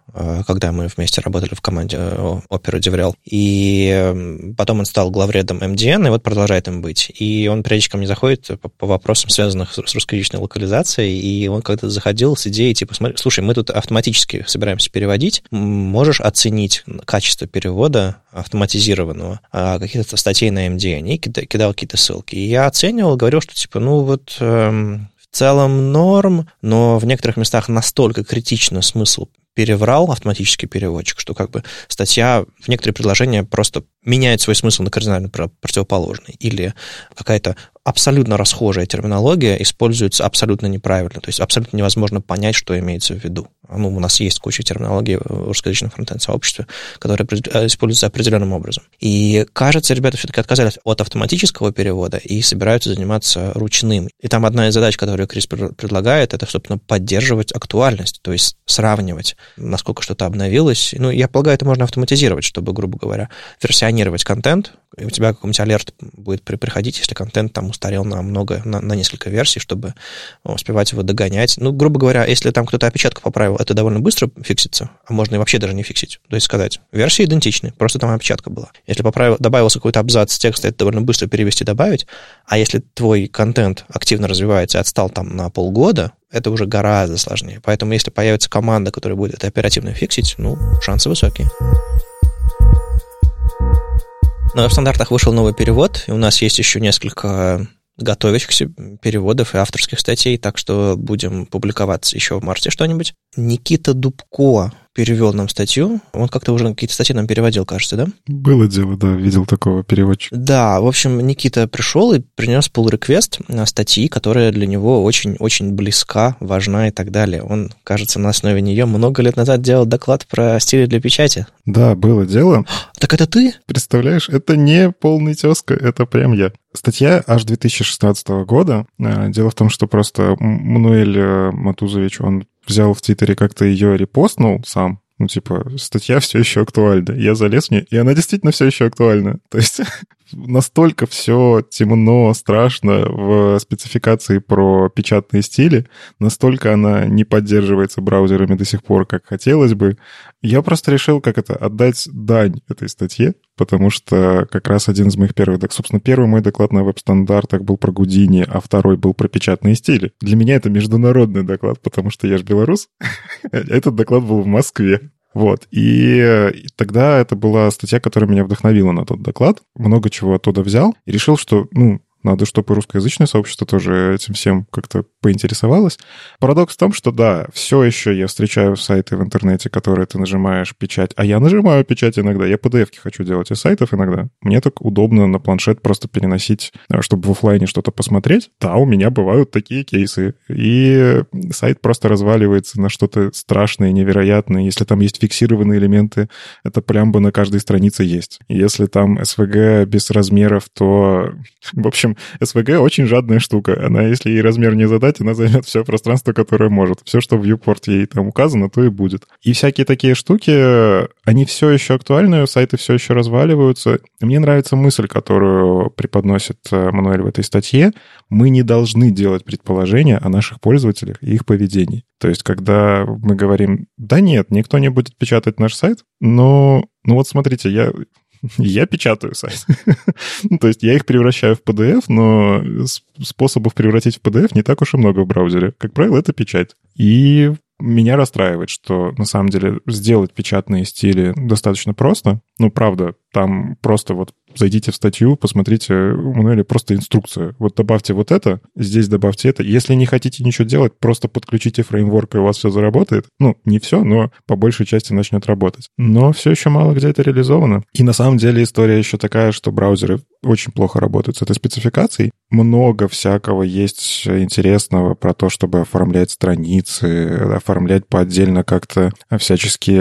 когда мы вместе работали в команде э, Opera DevRel. И потом он стал главредом MDN, и вот продолжает им быть. И он периодически ко мне заходит по, по вопросам, связанным с русскоязычной локализацией, и он когда-то заходил с идеей, типа, слушай, мы тут автоматически собираемся переводить, можешь оценить качество перевода автоматизированного а, каких-то статей на MDN, и кидал какие-то ссылки. И я оценивал, говорил, что, типа, ну вот эм, в целом норм, но в некоторых местах настолько критично смысл переврал автоматический переводчик, что как бы статья в некоторые предложения просто меняет свой смысл на кардинально противоположный. Или какая-то абсолютно расхожая терминология используется абсолютно неправильно. То есть абсолютно невозможно понять, что имеется в виду. Ну, у нас есть куча терминологии в русскоязычном фронтенд-сообществе, которая э, используется определенным образом. И, кажется, ребята все-таки отказались от автоматического перевода и собираются заниматься ручным. И там одна из задач, которую Крис предлагает, это, собственно, поддерживать актуальность, то есть сравнивать, насколько что-то обновилось. Ну, я полагаю, это можно автоматизировать, чтобы, грубо говоря, версионировать контент, и у тебя какой-нибудь алерт будет приходить, если контент там устарел на много, на, на несколько версий, чтобы успевать его догонять. Ну, грубо говоря, если там кто-то опечатку поправил, это довольно быстро фиксится, а можно и вообще даже не фиксить. То есть сказать, версии идентичны, просто там опечатка была. Если поправил, добавился какой-то абзац текста, это довольно быстро перевести, добавить. А если твой контент активно развивается и отстал там на полгода, это уже гораздо сложнее. Поэтому если появится команда, которая будет это оперативно фиксить, ну, шансы высокие. В стандартах вышел новый перевод, и у нас есть еще несколько готовящихся переводов и авторских статей, так что будем публиковаться еще в марте что-нибудь. Никита Дубко перевел нам статью. Он как-то уже какие-то статьи нам переводил, кажется, да? Было дело, да, видел такого переводчика. Да, в общем, Никита пришел и принес pull request на статьи, которая для него очень-очень близка, важна и так далее. Он, кажется, на основе нее много лет назад делал доклад про стили для печати. Да, было дело. Так это ты? Представляешь, это не полный тезка, это прям я. Статья аж 2016 года. Э, дело в том, что просто Мануэль э, Матузович, он взял в Твиттере как-то ее репостнул сам, ну, типа, статья все еще актуальна. Я залез в нее, и она действительно все еще актуальна. То есть настолько все темно, страшно в спецификации про печатные стили, настолько она не поддерживается браузерами до сих пор, как хотелось бы. Я просто решил, как это, отдать дань этой статье, потому что как раз один из моих первых... Собственно, первый мой доклад на веб-стандартах был про Гудини, а второй был про печатные стили. Для меня это международный доклад, потому что я же белорус. Этот доклад был в Москве. Вот. И тогда это была статья, которая меня вдохновила на тот доклад. Много чего оттуда взял и решил, что, ну, надо, чтобы русскоязычное сообщество тоже этим всем как-то поинтересовалось. Парадокс в том, что да, все еще я встречаю сайты в интернете, которые ты нажимаешь печать, а я нажимаю печать иногда, я pdf хочу делать из сайтов иногда. Мне так удобно на планшет просто переносить, э, чтобы в офлайне что-то посмотреть. Да, у меня бывают такие кейсы. И сайт просто разваливается на что-то страшное, невероятное. Если там есть фиксированные элементы, это прям бы на каждой странице есть. Если там SVG без размеров, то, в общем, общем, SVG очень жадная штука. Она, если ей размер не задать, она займет все пространство, которое может. Все, что в viewport ей там указано, то и будет. И всякие такие штуки, они все еще актуальны, сайты все еще разваливаются. Мне нравится мысль, которую преподносит э, Мануэль в этой статье. Мы не должны делать предположения о наших пользователях и их поведении. То есть, когда мы говорим, да нет, никто не будет печатать наш сайт, но ну вот смотрите, я я печатаю сайт. Ну, то есть я их превращаю в PDF, но способов превратить в PDF не так уж и много в браузере. Как правило, это печать. И меня расстраивает, что на самом деле сделать печатные стили достаточно просто. Ну, правда, там просто вот зайдите в статью, посмотрите, у Мануэля просто инструкция. Вот добавьте вот это, здесь добавьте это. Если не хотите ничего делать, просто подключите фреймворк, и у вас все заработает. Ну, не все, но по большей части начнет работать. Но все еще мало где это реализовано. И на самом деле история еще такая, что браузеры очень плохо работают с этой спецификацией. Много всякого есть интересного про то, чтобы оформлять страницы, оформлять по отдельно как-то всячески,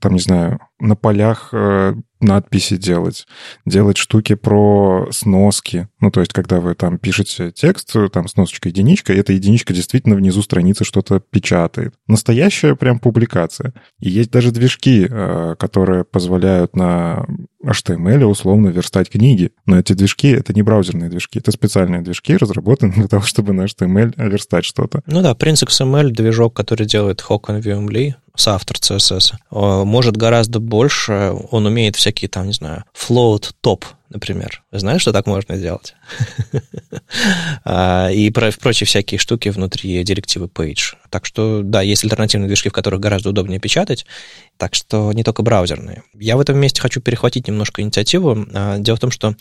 там, не знаю, на полях э, надписи делать, делать штуки про сноски. Ну, то есть, когда вы там пишете текст, там сносочка единичка, эта единичка действительно внизу страницы что-то печатает. Настоящая прям публикация. И есть даже движки, э, которые позволяют на HTML условно верстать книги. Но эти движки — это не браузерные движки, это специальные движки, разработанные для того, чтобы на HTML верстать что-то. Ну да, Prince XML — движок, который делает Hokan VML, соавтор CSS, э, может гораздо больше. Он умеет всякие там, не знаю, float top, например. Вы знаете, что так можно сделать? А, и прочие всякие штуки внутри директивы page. Так что, да, есть альтернативные движки, в которых гораздо удобнее печатать, так что не только браузерные. Я в этом месте хочу перехватить немножко инициативу. А, дело в том, что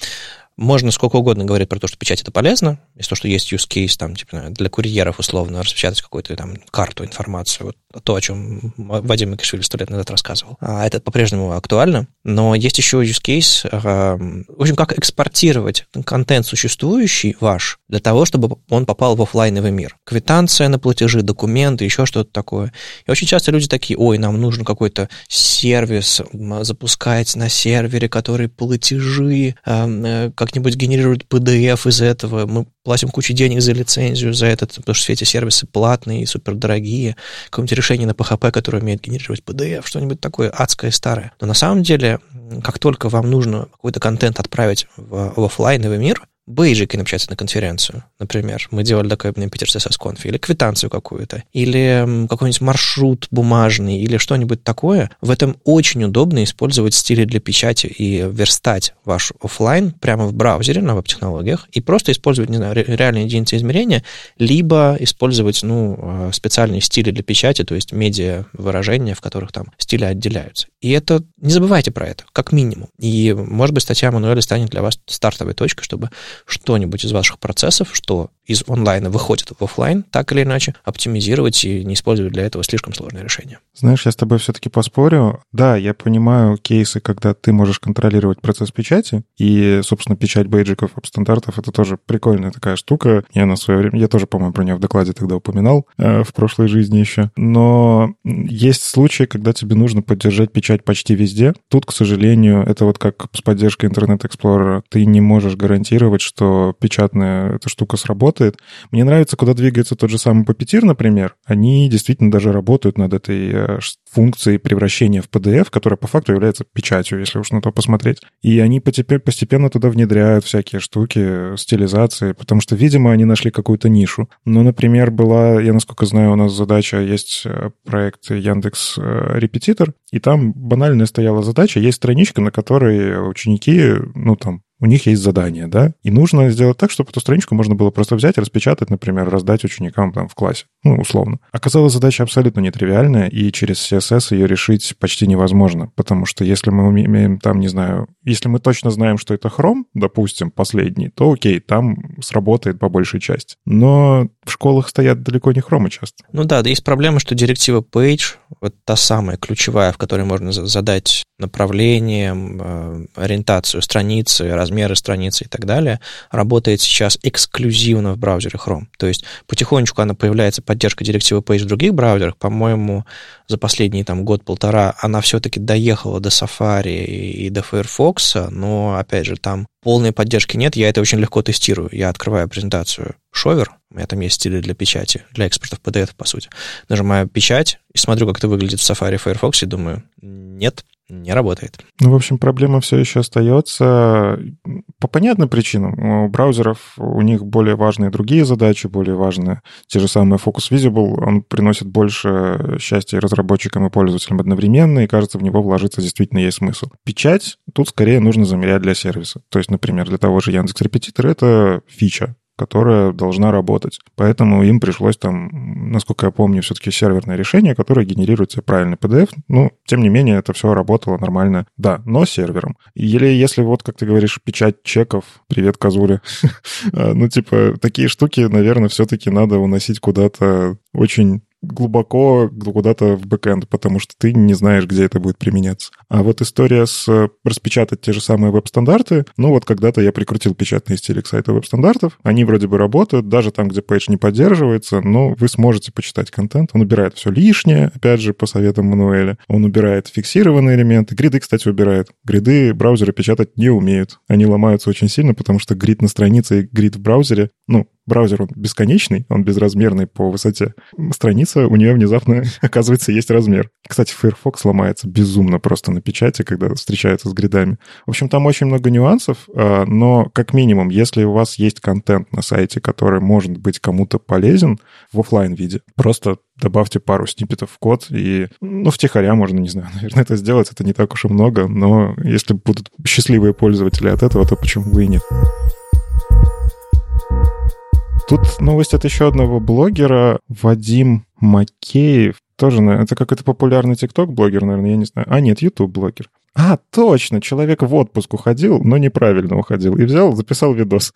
можно сколько угодно говорить про то, что печать это полезно, из того, что есть use case там, типа, для курьеров условно распечатать какую-то там карту, информацию, вот то, о чем Вадим Микашвили сто лет назад рассказывал. А это по-прежнему актуально, но есть еще use case, в общем, как экспортировать контент существующий ваш для того, чтобы он попал в офлайновый мир. Квитанция на платежи, документы, еще что-то такое. И очень часто люди такие, ой, нам нужен какой-то сервис запускать на сервере, который платежи, э, как-нибудь генерирует PDF из этого, мы платим кучу денег за лицензию, за это, потому что все эти сервисы платные и супердорогие, какое-нибудь решение на PHP, которое умеет генерировать PDF, что-нибудь такое адское старое. Но на самом деле, как только вам нужно какой-то контент отправить в, в офлайновый мир, бейджики напечатать на конференцию, например. Мы делали такой на Питер CSS Conf, или квитанцию какую-то, или какой-нибудь маршрут бумажный, или что-нибудь такое. В этом очень удобно использовать стили для печати и верстать ваш офлайн прямо в браузере на веб-технологиях и просто использовать, не знаю, реальные единицы измерения, либо использовать, ну, э, специальные стили для печати, то есть медиа выражения, в которых там стили отделяются. И это, не забывайте про это, как минимум. И, может быть, статья Мануэля станет для вас стартовой точкой, чтобы что-нибудь из ваших процессов, что из онлайна выходит в офлайн, так или иначе, оптимизировать и не использовать для этого слишком сложные решения. Знаешь, я с тобой все-таки поспорю. Да, я понимаю кейсы, когда ты можешь контролировать процесс печати, и, собственно, печать бейджиков стандартов — это тоже прикольная такая штука. Я на свое время, я тоже, по-моему, про нее в докладе тогда упоминал э, в прошлой жизни еще. Но есть случаи, когда тебе нужно поддержать печать почти везде. Тут, к сожалению, это вот как с поддержкой Internet Explorer. Ты не можешь гарантировать, что печатная эта штука сработает, работает. Мне нравится, куда двигается тот же самый Puppeteer, например. Они действительно даже работают над этой э, функцией превращения в PDF, которая по факту является печатью, если уж на то посмотреть. И они постепенно туда внедряют всякие штуки, стилизации, потому что, видимо, они нашли какую-то нишу. Ну, например, была, я насколько знаю, у нас задача, есть э, проект Яндекс э, Репетитор, и там банальная стояла задача, есть страничка, на которой ученики, ну, там, у них есть задание, да, и нужно сделать так, чтобы эту страничку можно было просто взять, распечатать, например, раздать ученикам там в классе, ну, условно. Оказалось, задача абсолютно нетривиальная, и через CSS ее решить почти невозможно, потому что если мы умеем там, не знаю, если мы точно знаем, что это Chrome, допустим, последний, то окей, там сработает по большей части. Но в школах стоят далеко не хромы часто. Ну да, да есть проблема, что директива Page, вот та самая ключевая, в которой можно задать направление, э, ориентацию страницы, размеры страницы и так далее, работает сейчас эксклюзивно в браузере Chrome. То есть потихонечку она появляется поддержка директивы Page в других браузерах. По-моему, за последний там год-полтора она все-таки доехала до Safari и до Firefox, но, опять же, там полной поддержки нет, я это очень легко тестирую. Я открываю презентацию Шовер, у меня там есть стили для печати, для экспортов PDF, по сути. Нажимаю печать и смотрю, как это выглядит в Safari Firefox, и думаю, нет, не работает. Ну, в общем, проблема все еще остается по понятным причинам. У браузеров у них более важные другие задачи, более важные. Те же самые Focus Visible, он приносит больше счастья разработчикам и пользователям одновременно, и, кажется, в него вложиться действительно есть смысл. Печать тут скорее нужно замерять для сервиса. То есть, например, для того же Яндекс Репетитор это фича которая должна работать. Поэтому им пришлось там, насколько я помню, все-таки серверное решение, которое генерирует себе правильный PDF. Ну, тем не менее, это все работало нормально. Да, но сервером. Или если вот, как ты говоришь, печать чеков, привет, козуля. ну, типа, такие штуки, наверное, все-таки надо уносить куда-то очень глубоко куда-то в бэкэнд, потому что ты не знаешь, где это будет применяться. А вот история с э, распечатать те же самые веб-стандарты, ну вот когда-то я прикрутил печатные стили к сайту веб-стандартов, они вроде бы работают, даже там, где пейдж не поддерживается, но вы сможете почитать контент. Он убирает все лишнее, опять же, по советам Мануэля. Он убирает фиксированные элементы. Гриды, кстати, убирает. Гриды браузеры печатать не умеют. Они ломаются очень сильно, потому что grid на странице и грид в браузере, ну, браузер он бесконечный, он безразмерный по высоте. Страница у нее внезапно, оказывается, есть размер. Кстати, Firefox ломается безумно просто на печати, когда встречается с гридами. В общем, там очень много нюансов, а, но как минимум, если у вас есть контент на сайте, который может быть кому-то полезен в офлайн виде просто добавьте пару сниппетов в код, и, ну, втихаря можно, не знаю, наверное, это сделать, это не так уж и много, но если будут счастливые пользователи от этого, то почему бы и нет? Тут новость от еще одного блогера, Вадим Макеев. Тоже, это какой-то популярный ТикТок-блогер, наверное, я не знаю. А, нет, YouTube-блогер. А, точно, человек в отпуск уходил, но неправильно уходил. И взял, записал видос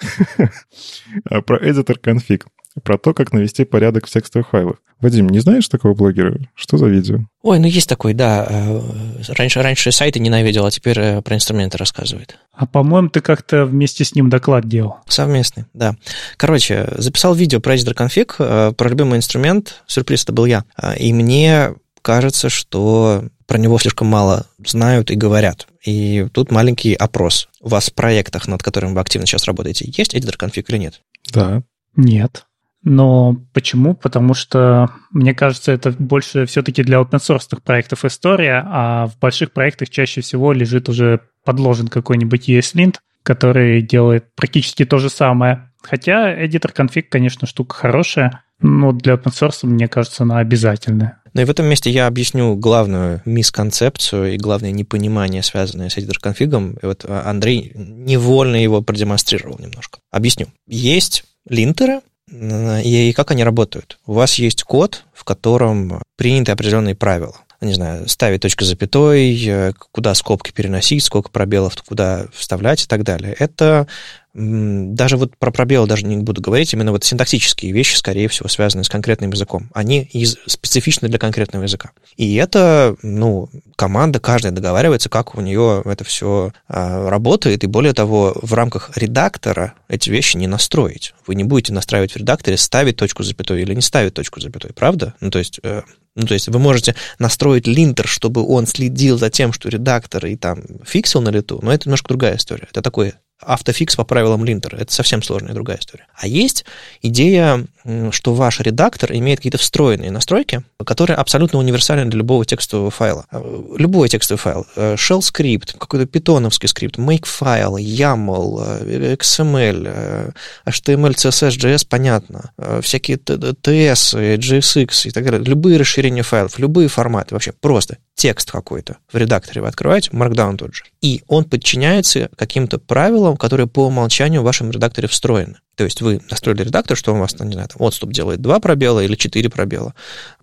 про editor config про то, как навести порядок в текстовых файлах. Вадим, не знаешь такого блогера? Что за видео? Ой, ну есть такой, да. Э, раньше, раньше сайты ненавидел, а теперь э, про инструменты рассказывает. А по-моему, ты как-то вместе с ним доклад делал. Совместный, да. Короче, записал видео про editor config, э, про любимый инструмент. Сюрприз это был я. И мне кажется, что про него слишком мало знают и говорят. И тут маленький опрос. У вас в проектах, над которыми вы активно сейчас работаете, есть editor config или нет? Да. Нет. Но почему? Потому что, мне кажется, это больше все-таки для source проектов история, а в больших проектах чаще всего лежит уже подложен какой-нибудь ESLint, который делает практически то же самое. Хотя editor config, конечно, штука хорошая, но для source, мне кажется, она обязательная. Ну и в этом месте я объясню главную мисконцепцию и главное непонимание, связанное с editor конфигом. И вот Андрей невольно его продемонстрировал немножко. Объясню. Есть линтеры, и как они работают? У вас есть код, в котором приняты определенные правила. Не знаю, ставить точку запятой, э, куда скобки переносить, сколько пробелов куда вставлять и так далее. Это даже вот про пробелы даже не буду говорить, именно вот синтаксические вещи, скорее всего, связаны с конкретным языком. Они из, специфичны для конкретного языка. И это, ну, команда, каждая договаривается, как у нее это все а, работает, и более того, в рамках редактора эти вещи не настроить. Вы не будете настраивать в редакторе, ставить точку запятой или не ставить точку запятой, правда? Ну, то есть э, ну, то есть вы можете настроить линтер, чтобы он следил за тем, что редактор и там фиксил на лету, но это немножко другая история. Это такой автофикс по правилам линтера. Это совсем сложная другая история. А есть идея, что ваш редактор имеет какие-то встроенные настройки, которые абсолютно универсальны для любого текстового файла. Э, любой текстовый файл. Э, shell скрипт, какой-то питоновский скрипт, make файл, YAML, э, XML, HTML, CSS, JS, понятно. Всякие TS, JSX и так далее. Любые расширения файлов, любые форматы. Вообще просто текст какой-то в редакторе вы открываете, Markdown тот же, и он подчиняется каким-то правилам, которые по умолчанию в вашем редакторе встроены. То есть вы настроили редактор, что у вас, не знаю, там, отступ делает два пробела или четыре пробела,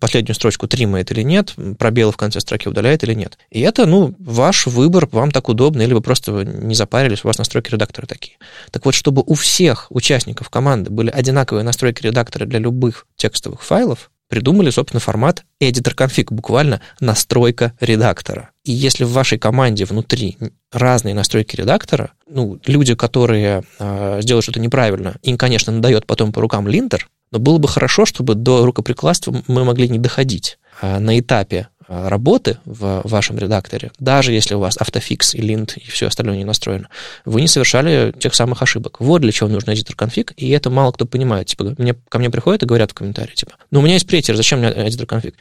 последнюю строчку тримает или нет, пробелы в конце строки удаляет или нет. И это, ну, ваш выбор, вам так удобно, или вы просто не запарились, у вас настройки редактора такие. Так вот, чтобы у всех участников команды были одинаковые настройки редактора для любых текстовых файлов, придумали, собственно, формат editor config, буквально настройка редактора. И если в вашей команде внутри разные настройки редактора, ну, люди, которые э, сделают что-то неправильно, им, конечно, надает потом по рукам линтер, но было бы хорошо, чтобы до рукоприкладства мы могли не доходить. А на этапе работы в вашем редакторе, даже если у вас автофикс и линт и все остальное не настроено, вы не совершали тех самых ошибок. Вот для чего нужен editor конфиг, и это мало кто понимает. Типа, мне, ко мне приходят и говорят в комментарии, типа, ну, у меня есть претер, зачем мне editor конфиг?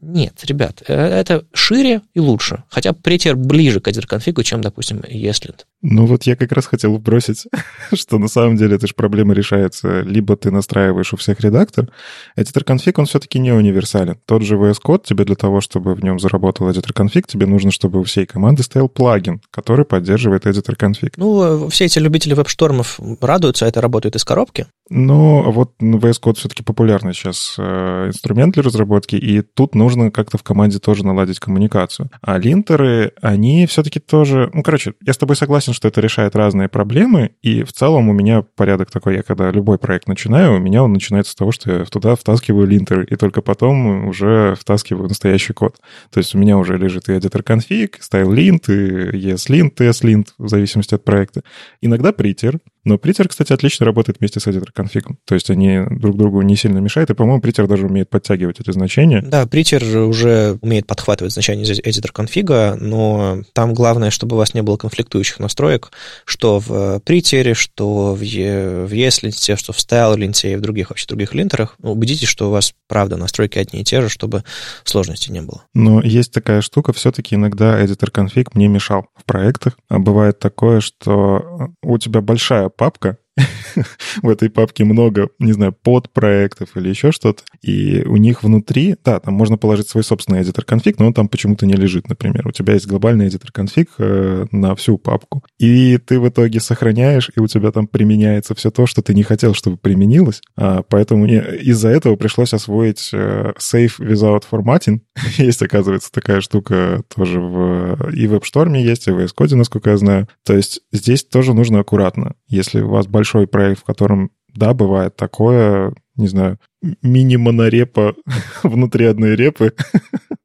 Нет, ребят, э, это шире и лучше. Хотя претер ближе к editor конфигу, чем, допустим, ESLint. Ну, вот я как раз хотел бросить, что на самом деле эта же проблема решается. Либо ты настраиваешь у всех редактор, editor конфиг, он все-таки не универсален. Тот же VS Code тебе для того, чтобы в нем заработал editor конфиг, тебе нужно, чтобы у всей команды стоял плагин, который поддерживает editor конфиг. Ну, все эти любители веб-штормов радуются, это работает из коробки. Ну, вот VS Code все-таки популярный сейчас э, инструмент для разработки, и тут нужно как-то в команде тоже наладить коммуникацию. А линтеры, они все-таки тоже... Ну, короче, я с тобой согласен, что это решает разные проблемы, и в целом у меня порядок такой, я когда любой проект начинаю, у меня он начинается с того, что я туда втаскиваю линтер, и только потом уже втаскиваю настоящий код. То есть у меня уже лежит и editor config, style-lint, и ESLint, TS-lint, в зависимости от проекта. Иногда притер, но Притер, кстати, отлично работает вместе с editor конфигом. То есть они друг другу не сильно мешают, и, по-моему, Притер даже умеет подтягивать эти значения. Да, Притер уже умеет подхватывать значения из editor конфига, но там главное, чтобы у вас не было конфликтующих настроек, что в Притере, что в, e, в ESLint, что в StyleLint и в других вообще других линтерах. Ну, убедитесь, что у вас, правда, настройки одни и те же, чтобы сложностей не было. Но есть такая штука, все-таки иногда editor конфиг мне мешал в проектах. А бывает такое, что у тебя большая папка, в этой папке много, не знаю, подпроектов или еще что-то. И у них внутри, да, там можно положить свой собственный editor конфиг, но он там почему-то не лежит, например. У тебя есть глобальный editor конфиг э, на всю папку. И ты в итоге сохраняешь, и у тебя там применяется все то, что ты не хотел, чтобы применилось. А, поэтому из-за этого пришлось освоить э, Safe Without Formatting. есть, оказывается, такая штука тоже в, и в WebStorm есть, и в VS Code, насколько я знаю. То есть здесь тоже нужно аккуратно. Если у вас большой проект, в котором, да, бывает такое, не знаю, мини-монорепа внутри одной репы.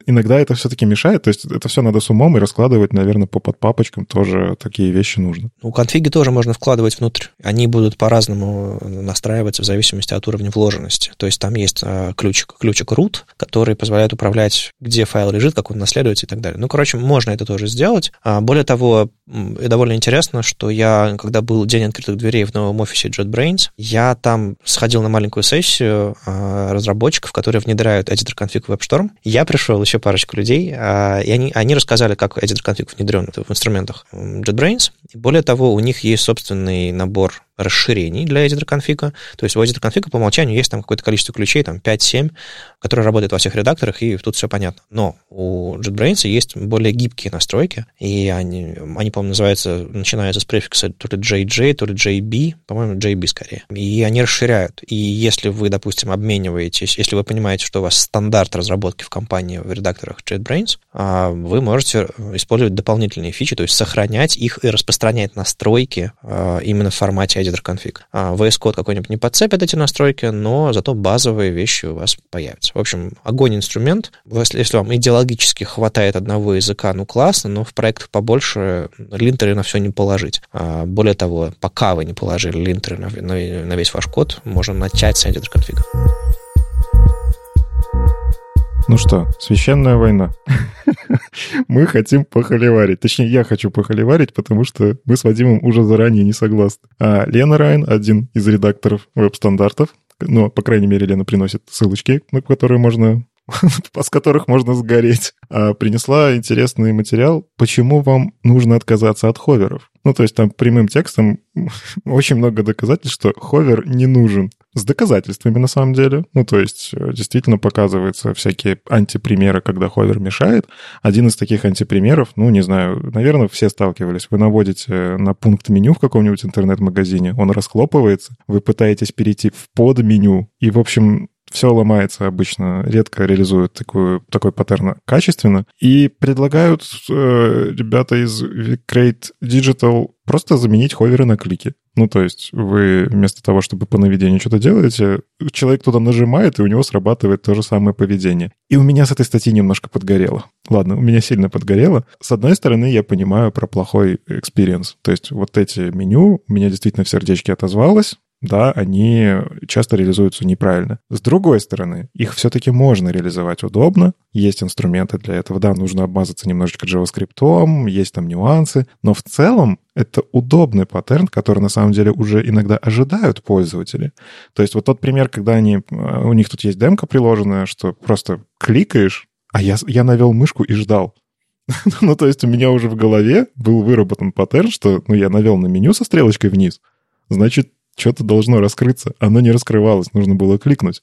Иногда это все-таки мешает, то есть это все надо с умом и раскладывать, наверное, по подпапочкам тоже такие вещи нужно. Ну, конфиги тоже можно вкладывать внутрь. Они будут по-разному настраиваться в зависимости от уровня вложенности. То есть там есть а, ключик, ключик root, который позволяет управлять, где файл лежит, как он наследуется и так далее. Ну, короче, можно это тоже сделать. А, более того, довольно интересно, что я, когда был день открытых дверей в новом офисе JetBrains, я там сходил на маленькую сессию, Э, разработчиков, которые внедряют editor config в WebStorm. Я пришел, еще парочку людей, э, и они, они рассказали, как editor config внедрен в инструментах JetBrains. Более того, у них есть собственный набор расширений для editor конфига. То есть у editor конфига по умолчанию есть там какое-то количество ключей, там 5-7, которые работают во всех редакторах, и тут все понятно. Но у JetBrains есть более гибкие настройки, и они, они по-моему, называются, начинаются с префикса то ли JJ, то ли JB, по-моему, JB скорее. И они расширяют. И если вы, допустим, обмениваетесь, если вы понимаете, что у вас стандарт разработки в компании в редакторах JetBrains, а, вы можете использовать дополнительные фичи, то есть сохранять их и распространять настройки а, именно в формате editor config. А VS Code какой-нибудь не подцепит эти настройки, но зато базовые вещи у вас появятся. В общем, огонь инструмент. Если, если вам идеологически хватает одного языка, ну классно, но в проектах побольше линтеры на все не положить. А более того, пока вы не положили линтеры на, на, на весь ваш код, можно начать с editor конфига. Ну что, священная война. Мы хотим похоливарить. Точнее, я хочу похоливарить, потому что мы с Вадимом уже заранее не согласны. А Лена Райн, один из редакторов веб-стандартов, ну, по крайней мере, Лена приносит ссылочки, на которые можно с которых можно сгореть, а принесла интересный материал, почему вам нужно отказаться от ховеров. Ну, то есть там прямым текстом очень много доказательств, что ховер не нужен. С доказательствами на самом деле. Ну, то есть э, действительно показываются всякие антипримеры, когда ховер мешает. Один из таких антипримеров, ну, не знаю, наверное, все сталкивались. Вы наводите на пункт меню в каком-нибудь интернет-магазине, он расхлопывается, вы пытаетесь перейти в подменю, и, в общем, все ломается обычно, редко реализуют такую, такой паттерн качественно. И предлагают э, ребята из Create Digital просто заменить ховеры на клики. Ну, то есть вы вместо того, чтобы по наведению что-то делаете, человек туда нажимает, и у него срабатывает то же самое поведение. И у меня с этой статьи немножко подгорело. Ладно, у меня сильно подгорело. С одной стороны, я понимаю про плохой experience. То есть вот эти меню, у меня действительно в сердечке отозвалось, да, они часто реализуются неправильно. С другой стороны, их все-таки можно реализовать удобно, есть инструменты для этого, да, нужно обмазаться немножечко JavaScript, есть там нюансы, но в целом это удобный паттерн, который на самом деле уже иногда ожидают пользователи. То есть вот тот пример, когда они, э, у них тут есть демка приложенная, что просто кликаешь, а я, я навел мышку и ждал. ну, то есть у меня уже в голове был выработан паттерн, что ну, я навел на меню со стрелочкой вниз, значит, что-то должно раскрыться. Оно не раскрывалось, нужно было кликнуть.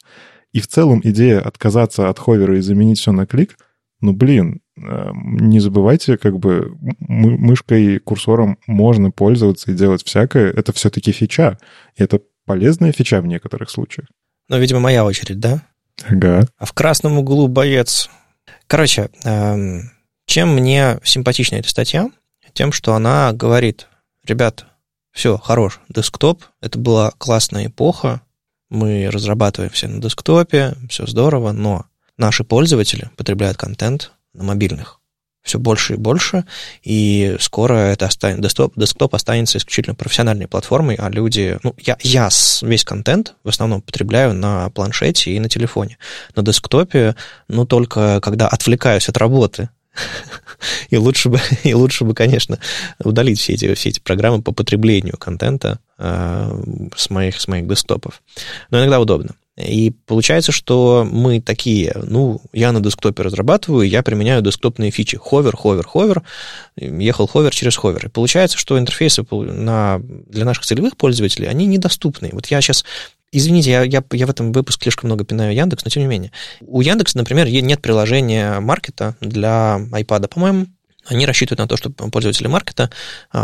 И в целом идея отказаться от ховера и заменить все на клик, ну, блин, э, не забывайте, как бы мышкой и курсором можно пользоваться и делать всякое. Это все-таки фича. И это полезная фича в некоторых случаях. Ну, видимо, моя очередь, да? Ага. А в красном углу боец. Короче, эм, чем мне симпатична эта статья? Тем, что она говорит, ребят, все, хорош, десктоп, это была классная эпоха, мы разрабатываем все на десктопе, все здорово, но наши пользователи потребляют контент на мобильных. Все больше и больше, и скоро это останется, десктоп, десктоп останется исключительно профессиональной платформой, а люди, ну, я, я весь контент в основном потребляю на планшете и на телефоне. На десктопе, ну, только когда отвлекаюсь от работы, И лучше бы, и лучше бы, конечно, удалить все эти, все эти программы по потреблению контента э, с, моих, с моих десктопов. Но иногда удобно. И получается, что мы такие, ну, я на десктопе разрабатываю, я применяю десктопные фичи. Hover, hover, hover, ехал hover через hover. И получается, что интерфейсы на, для наших целевых пользователей, они недоступны. Вот я сейчас Извините, я, я, я в этом выпуске слишком много пинаю Яндекс, но тем не менее. У Яндекса, например, нет приложения маркета для iPad, по-моему. Они рассчитывают на то, что пользователи маркета э,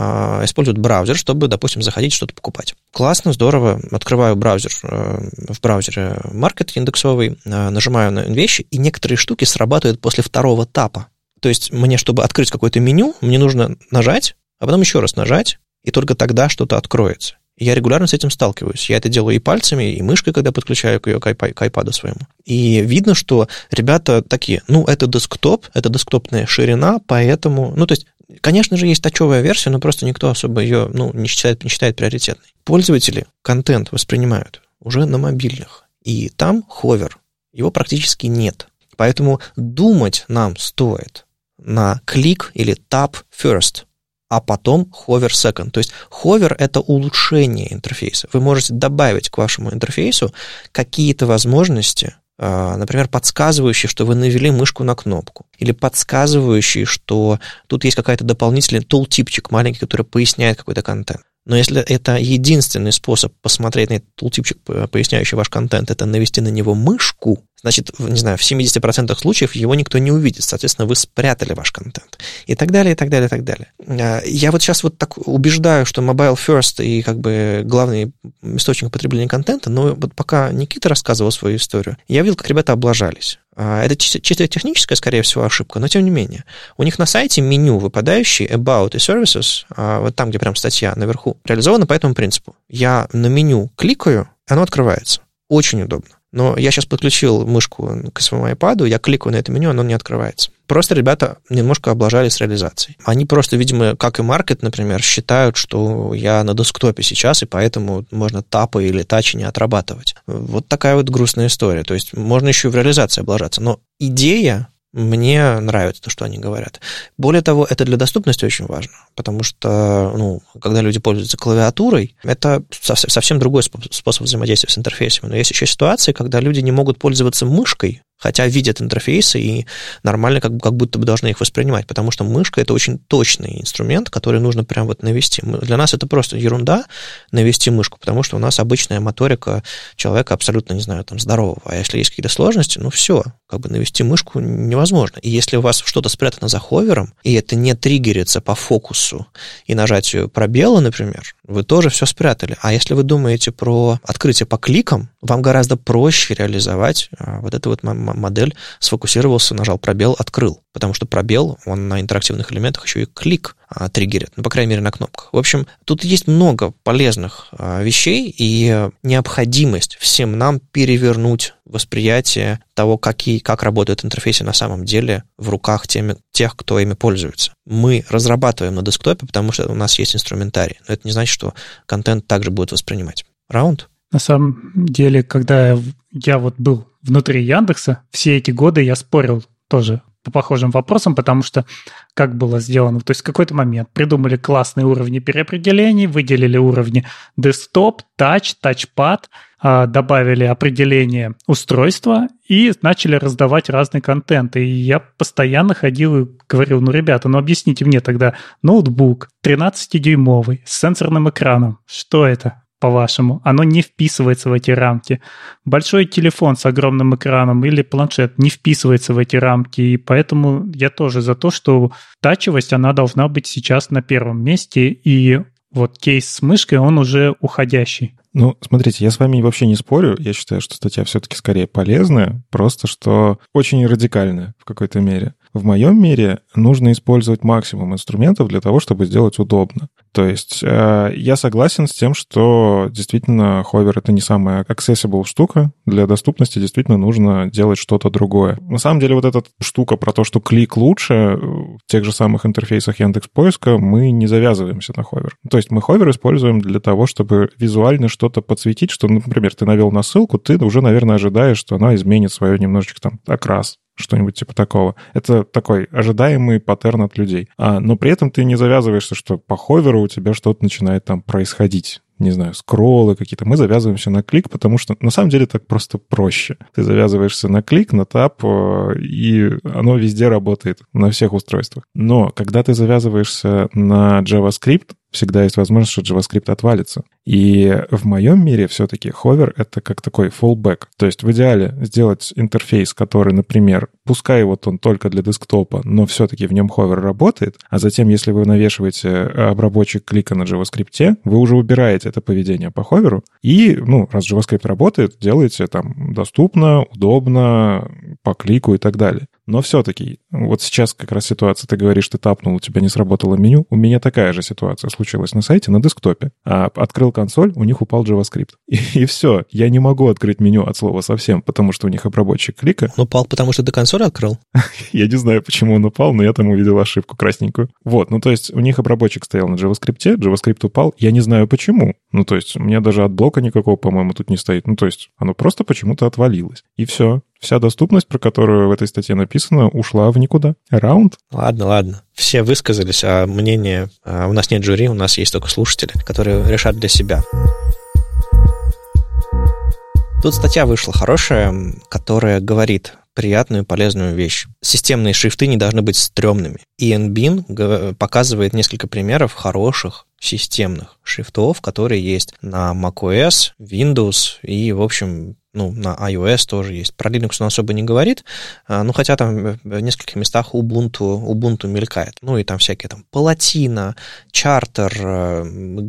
используют браузер, чтобы, допустим, заходить что-то покупать. Классно, здорово. Открываю браузер э, в браузере маркет индексовый, э, нажимаю на вещи, и некоторые штуки срабатывают после второго тапа. То есть мне, чтобы открыть какое-то меню, мне нужно нажать, а потом еще раз нажать, и только тогда что-то откроется. Я регулярно с этим сталкиваюсь. Я это делаю и пальцами, и мышкой, когда подключаю к, ее, к, iPad, своему. И видно, что ребята такие, ну, это десктоп, это десктопная ширина, поэтому... Ну, то есть, конечно же, есть тачевая версия, но просто никто особо ее ну, не, считает, не считает приоритетной. Пользователи контент воспринимают уже на мобильных, и там ховер, его практически нет. Поэтому думать нам стоит на клик или tap first – а потом hover second. То есть hover — это улучшение интерфейса. Вы можете добавить к вашему интерфейсу какие-то возможности, а, например, подсказывающие, что вы навели мышку на кнопку, или подсказывающие, что тут есть какая-то дополнительный тултипчик маленький, который поясняет какой-то контент. Но если это единственный способ посмотреть на этот тултипчик, поясняющий ваш контент, это навести на него мышку, значит, не знаю, в 70% случаев его никто не увидит. Соответственно, вы спрятали ваш контент. И так далее, и так далее, и так далее. А, я вот сейчас вот так убеждаю, что mobile first и как бы главный источник потребления контента, но вот пока Никита рассказывал свою историю, я видел, как ребята облажались. А, это чисто техническая, скорее всего, ошибка, но тем не менее. У них на сайте меню выпадающий About и Services, а, вот там, где прям статья наверху, реализовано по этому принципу. Я на меню кликаю, оно открывается. Очень удобно. Но я сейчас подключил мышку к своему iPad, я кликаю на это меню, оно не открывается. Просто ребята немножко облажались с реализацией. Они просто, видимо, как и маркет, например, считают, что я на десктопе сейчас, и поэтому можно тапы или тачи не отрабатывать. Вот такая вот грустная история. То есть можно еще и в реализации облажаться. Но идея мне нравится то, что они говорят. Более того, это для доступности очень важно, потому что, ну, когда люди пользуются клавиатурой, это совсем другой способ взаимодействия с интерфейсами. Но есть еще ситуации, когда люди не могут пользоваться мышкой, хотя видят интерфейсы и нормально как, как будто бы должны их воспринимать, потому что мышка — это очень точный инструмент, который нужно прям вот навести. Для нас это просто ерунда навести мышку, потому что у нас обычная моторика человека абсолютно, не знаю, там, здорового. А если есть какие-то сложности, ну все, как бы навести мышку невозможно. И если у вас что-то спрятано за ховером, и это не триггерится по фокусу и нажатию пробела, например, вы тоже все спрятали. А если вы думаете про открытие по кликам, вам гораздо проще реализовать а, вот эту вот модель. Сфокусировался, нажал пробел, открыл. Потому что пробел, он на интерактивных элементах еще и клик а, триггерит, ну, по крайней мере, на кнопках. В общем, тут есть много полезных а, вещей и необходимость всем нам перевернуть восприятие того, какие, как работают интерфейсы на самом деле в руках теми, тех, кто ими пользуется. Мы разрабатываем на десктопе, потому что у нас есть инструментарий, но это не значит, что контент также будет воспринимать. Раунд? На самом деле, когда я, вот был внутри Яндекса, все эти годы я спорил тоже по похожим вопросам, потому что как было сделано? То есть в какой-то момент придумали классные уровни переопределений, выделили уровни десктоп, тач, тачпад, добавили определение устройства и начали раздавать разный контент. И я постоянно ходил и говорил, ну, ребята, ну объясните мне тогда ноутбук 13-дюймовый с сенсорным экраном. Что это? по-вашему, оно не вписывается в эти рамки. Большой телефон с огромным экраном или планшет не вписывается в эти рамки, и поэтому я тоже за то, что тачевость, она должна быть сейчас на первом месте, и вот кейс с мышкой, он уже уходящий. Ну, смотрите, я с вами вообще не спорю. Я считаю, что статья все-таки скорее полезная, просто что очень радикальная в какой-то мере. В моем мире нужно использовать максимум инструментов для того, чтобы сделать удобно. То есть э, я согласен с тем, что действительно ховер — это не самая accessible штука. Для доступности действительно нужно делать что-то другое. На самом деле вот эта штука про то, что клик лучше, в тех же самых интерфейсах Яндекс Поиска мы не завязываемся на hover. То есть мы hover используем для того, чтобы визуально что-то подсветить, что, например, ты навел на ссылку, ты уже, наверное, ожидаешь, что она изменит свое немножечко там окрас что-нибудь типа такого. Это такой ожидаемый паттерн от людей. А, но при этом ты не завязываешься, что по hover у у тебя что-то начинает там происходить не знаю, скроллы какие-то, мы завязываемся на клик, потому что на самом деле так просто проще. Ты завязываешься на клик, на тап, э, и оно везде работает, на всех устройствах. Но когда ты завязываешься на JavaScript, всегда есть возможность, что JavaScript отвалится. И в моем мире все-таки ховер — это как такой fallback. То есть в идеале сделать интерфейс, который, например, пускай вот он только для десктопа, но все-таки в нем ховер работает, а затем, если вы навешиваете обработчик клика на JavaScript, вы уже убираете это поведение по ховеру, и, ну, раз JavaScript работает, делаете там доступно, удобно, по клику и так далее. Но все-таки, вот сейчас как раз ситуация, ты говоришь, ты тапнул, у тебя не сработало меню. У меня такая же ситуация случилась на сайте, на десктопе. А открыл консоль, у них упал JavaScript. И, и все, я не могу открыть меню от слова совсем, потому что у них обработчик клика. Он упал, потому что ты консоль открыл? я не знаю, почему он упал, но я там увидел ошибку красненькую. Вот, ну то есть у них обработчик стоял на JavaScript, JavaScript упал, я не знаю почему. Ну то есть у меня даже от блока никакого, по-моему, тут не стоит. Ну то есть оно просто почему-то отвалилось. И все. Вся доступность, про которую в этой статье написано, ушла в никуда. Раунд? Ладно, ладно. Все высказались, а мнение... А у нас нет жюри, у нас есть только слушатели, которые решат для себя. Тут статья вышла хорошая, которая говорит приятную полезную вещь. Системные шрифты не должны быть стрёмными. И NBIN показывает несколько примеров хороших системных шрифтов, которые есть на macOS, Windows и, в общем, ну, на iOS тоже есть. Про Linux он особо не говорит, а, ну, хотя там в нескольких местах Ubuntu, Ubuntu мелькает. Ну, и там всякие там Палатина, Чартер,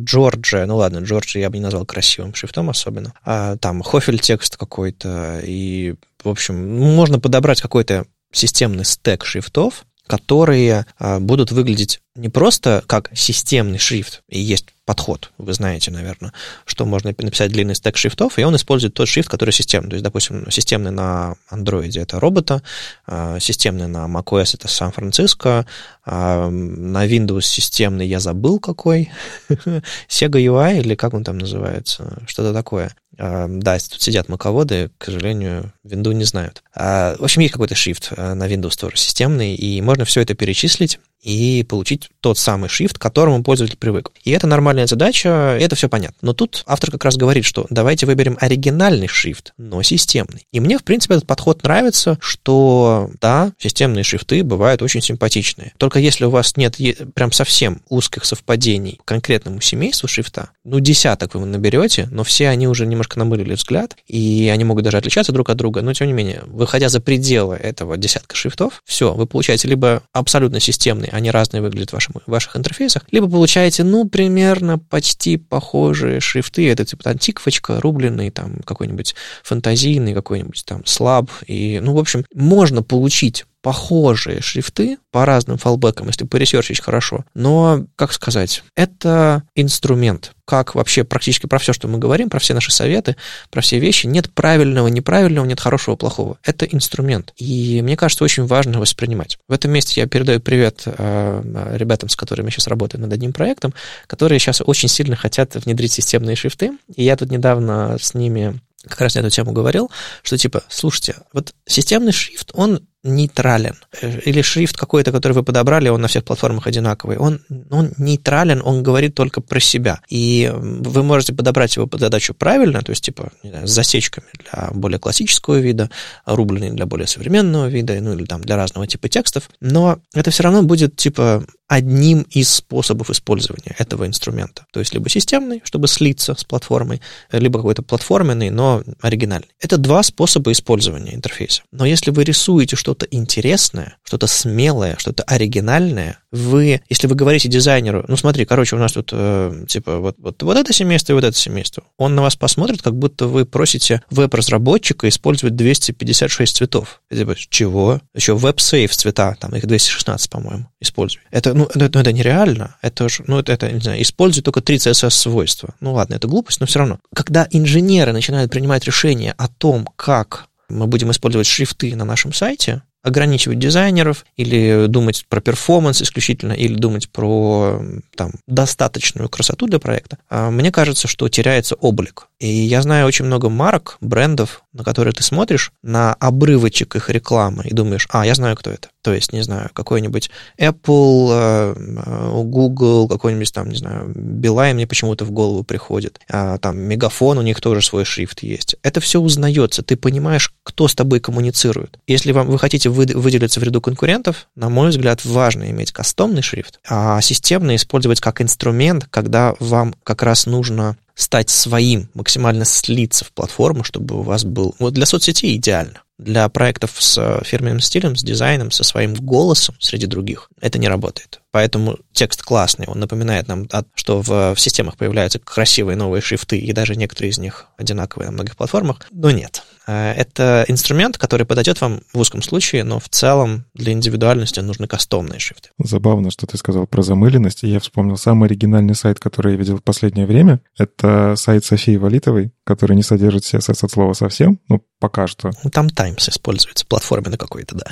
Джорджия, ну, ладно, Джорджия я бы не назвал красивым шрифтом особенно. А, там Хофель текст какой-то, и, в общем, можно подобрать какой-то системный стек шрифтов, которые а, будут выглядеть не просто как системный шрифт, и есть подход, вы знаете, наверное, что можно написать длинный стек шрифтов, и он использует тот шрифт, который системный. То есть, допустим, системный на Android это робота, а, системный на macOS это Сан-Франциско, а, на Windows системный я забыл какой, Sega UI или как он там называется, что-то такое. А, да, тут сидят маководы, к сожалению, Windows не знают. В общем, есть какой-то шрифт на Windows тоже системный, и можно все это перечислить, и получить тот самый шрифт, к которому пользователь привык. И это нормальная задача, это все понятно. Но тут автор как раз говорит, что давайте выберем оригинальный шрифт, но системный. И мне, в принципе, этот подход нравится, что, да, системные шрифты бывают очень симпатичные. Только если у вас нет прям совсем узких совпадений к конкретному семейству шрифта, ну, десяток вы наберете, но все они уже немножко намылили взгляд, и они могут даже отличаться друг от друга, но, тем не менее, выходя за пределы этого десятка шрифтов, все, вы получаете либо абсолютно системный они разные выглядят в, вашем, ваших интерфейсах, либо получаете, ну, примерно почти похожие шрифты, это типа там тиквочка, рубленый, там какой-нибудь фантазийный, какой-нибудь там слаб, и, ну, в общем, можно получить похожие шрифты по разным фалбекам, если поресерчить хорошо. Но, как сказать, это инструмент. Как вообще практически про все, что мы говорим, про все наши советы, про все вещи, нет правильного, неправильного, нет хорошего, плохого. Это инструмент. И мне кажется, очень важно воспринимать. В этом месте я передаю привет э, ребятам, с которыми я сейчас работаю над одним проектом, которые сейчас очень сильно хотят внедрить системные шрифты. И я тут недавно с ними как раз на эту тему говорил, что типа, слушайте, вот системный шрифт, он нейтрален. Или шрифт какой-то, который вы подобрали, он на всех платформах одинаковый. Он, он нейтрален, он говорит только про себя. И вы можете подобрать его под задачу правильно, то есть, типа, знаю, с засечками для более классического вида, рубленый для более современного вида, ну или там для разного типа текстов. Но это все равно будет, типа, одним из способов использования этого инструмента. То есть либо системный, чтобы слиться с платформой, либо какой-то платформенный, но оригинальный. Это два способа использования интерфейса. Но если вы рисуете что-то интересное, что-то смелое, что-то оригинальное, вы, если вы говорите дизайнеру, ну смотри, короче, у нас тут э, типа вот, вот, вот это семейство и вот это семейство, он на вас посмотрит, как будто вы просите веб-разработчика использовать 256 цветов. Типа, чего? Еще веб-сейф цвета, там их 216, по-моему, используй. Это, ну, это, ну, это нереально. Это же, ну, это, это, не знаю, используй только три CSS-свойства. Ну, ладно, это глупость, но все равно. Когда инженеры начинают принимать решение о том, как мы будем использовать шрифты на нашем сайте, ограничивать дизайнеров или думать про performance исключительно, или думать про там, достаточную красоту для проекта, а мне кажется, что теряется облик. И я знаю очень много марок, брендов, на которые ты смотришь, на обрывочек их рекламы и думаешь, а, я знаю, кто это. То есть, не знаю, какой-нибудь Apple, э, Google, какой-нибудь там, не знаю, Билайн мне почему-то в голову приходит. А, там Мегафон, у них тоже свой шрифт есть. Это все узнается, ты понимаешь, кто с тобой коммуницирует. Если вам, вы хотите выделиться в ряду конкурентов, на мой взгляд, важно иметь кастомный шрифт, а системный использовать как инструмент, когда вам как раз нужно стать своим, максимально слиться в платформу, чтобы у вас был... Вот для соцсетей идеально для проектов с фирменным стилем, с дизайном, со своим голосом среди других, это не работает. Поэтому текст классный, он напоминает нам, что в, в системах появляются красивые новые шрифты, и даже некоторые из них одинаковые на многих платформах, но нет. Э, это инструмент, который подойдет вам в узком случае, но в целом для индивидуальности нужны кастомные шрифты. Забавно, что ты сказал про замыленность, и я вспомнил самый оригинальный сайт, который я видел в последнее время. Это сайт Софии Валитовой, который не содержит CSS от слова совсем, ну, пока что. Ну, там Times используется, платформе на какой-то, да.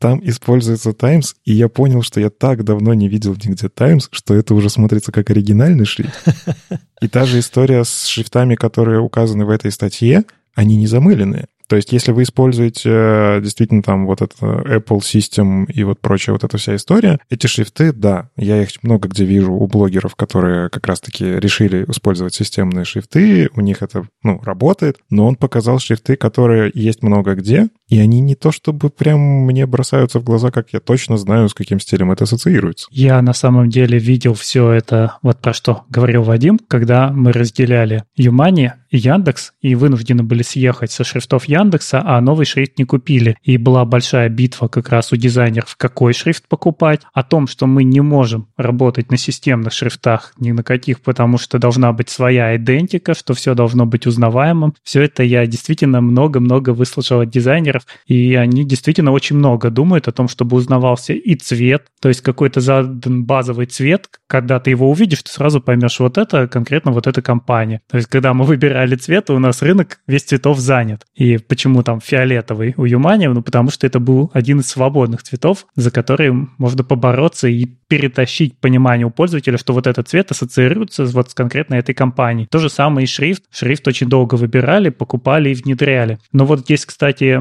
Там используется Times, и я понял, что я так давно не видел нигде Times, что это уже смотрится как оригинальный шрифт. И та же история с шрифтами, которые указаны в этой статье, они не замыленные. То есть, если вы используете э, действительно там вот это Apple System и вот прочая вот эта вся история, эти шрифты, да, я их много где вижу у блогеров, которые как раз-таки решили использовать системные шрифты, у них это, ну, работает, но он показал шрифты, которые есть много где, и они не то чтобы прям мне бросаются в глаза, как я точно знаю, с каким стилем это ассоциируется. Я на самом деле видел все это, вот про что говорил Вадим, когда мы разделяли Юмани Яндекс и вынуждены были съехать со шрифтов Яндекса, а новый шрифт не купили. И была большая битва как раз у дизайнеров, какой шрифт покупать, о том, что мы не можем работать на системных шрифтах ни на каких, потому что должна быть своя идентика, что все должно быть узнаваемым. Все это я действительно много-много выслушал от дизайнеров, и они действительно очень много думают о том, чтобы узнавался и цвет, то есть какой-то задан базовый цвет, когда ты его увидишь, ты сразу поймешь, вот это конкретно вот эта компания. То есть когда мы выбирали цвет, у нас рынок весь цветов занят. И почему там фиолетовый у Юмани? Ну, потому что это был один из свободных цветов, за которые можно побороться и перетащить понимание у пользователя, что вот этот цвет ассоциируется вот с конкретно этой компанией. То же самое и шрифт. Шрифт очень долго выбирали, покупали и внедряли. Но вот здесь, кстати,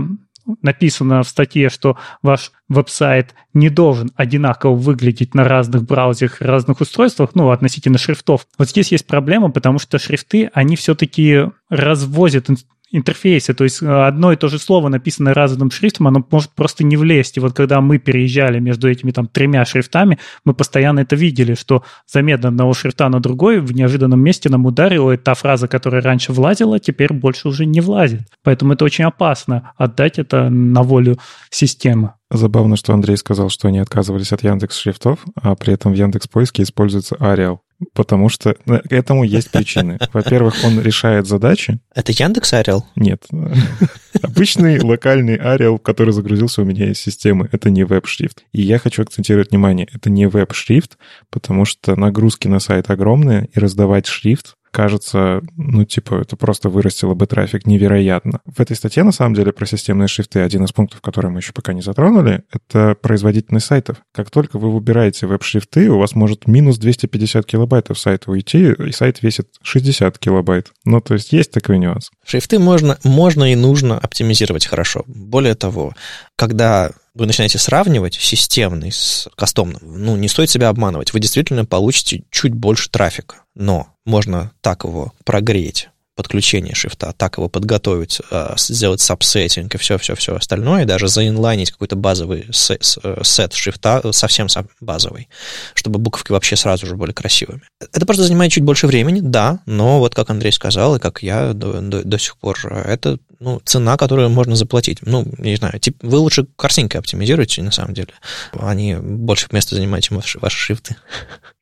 написано в статье, что ваш веб-сайт не должен одинаково выглядеть на разных браузерах, разных устройствах, ну, относительно шрифтов. Вот здесь есть проблема, потому что шрифты, они все-таки развозят интерфейсе, то есть э, одно и то же слово, написанное разным шрифтом, оно может просто не влезть. И вот когда мы переезжали между этими там тремя шрифтами, мы постоянно это видели, что замена одного шрифта на другой в неожиданном месте нам ударила, и та фраза, которая раньше влазила, теперь больше уже не влазит. Поэтому это очень опасно отдать это на волю системы. Забавно, что Андрей сказал, что они отказывались от Яндекс шрифтов, а при этом в Яндекс поиске используется Arial. Потому что к этому есть причины. Во-первых, он решает задачи. Это Яндекс Arial? Нет. Обычный локальный Arial, который загрузился у меня из системы. Это не веб-шрифт. И я хочу акцентировать внимание, это не веб-шрифт, потому что нагрузки на сайт огромные, и раздавать шрифт кажется, ну, типа, это просто вырастило бы трафик невероятно. В этой статье, на самом деле, про системные шрифты один из пунктов, который мы еще пока не затронули, это производительность сайтов. Как только вы выбираете веб-шрифты, у вас может минус 250 килобайтов сайта уйти, и сайт весит 60 килобайт. Ну, то есть есть такой нюанс. Шрифты можно, можно и нужно оптимизировать хорошо. Более того, когда вы начинаете сравнивать системный с кастомным, ну, не стоит себя обманывать. Вы действительно получите чуть больше трафика. Но можно так его прогреть, подключение шрифта, так его подготовить, а, сделать сабсеттинг и все-все-все остальное, даже заинлайнить какой-то базовый сет, сет шрифта, совсем базовый, чтобы буковки вообще сразу же были красивыми. Это просто занимает чуть больше времени, да, но вот как Андрей сказал, и как я до, до, до сих пор, это ну, цена, которую можно заплатить. Ну, не знаю, тип, вы лучше картинкой оптимизируете, на самом деле. Они больше места занимают, чем ваши, ваши шрифты.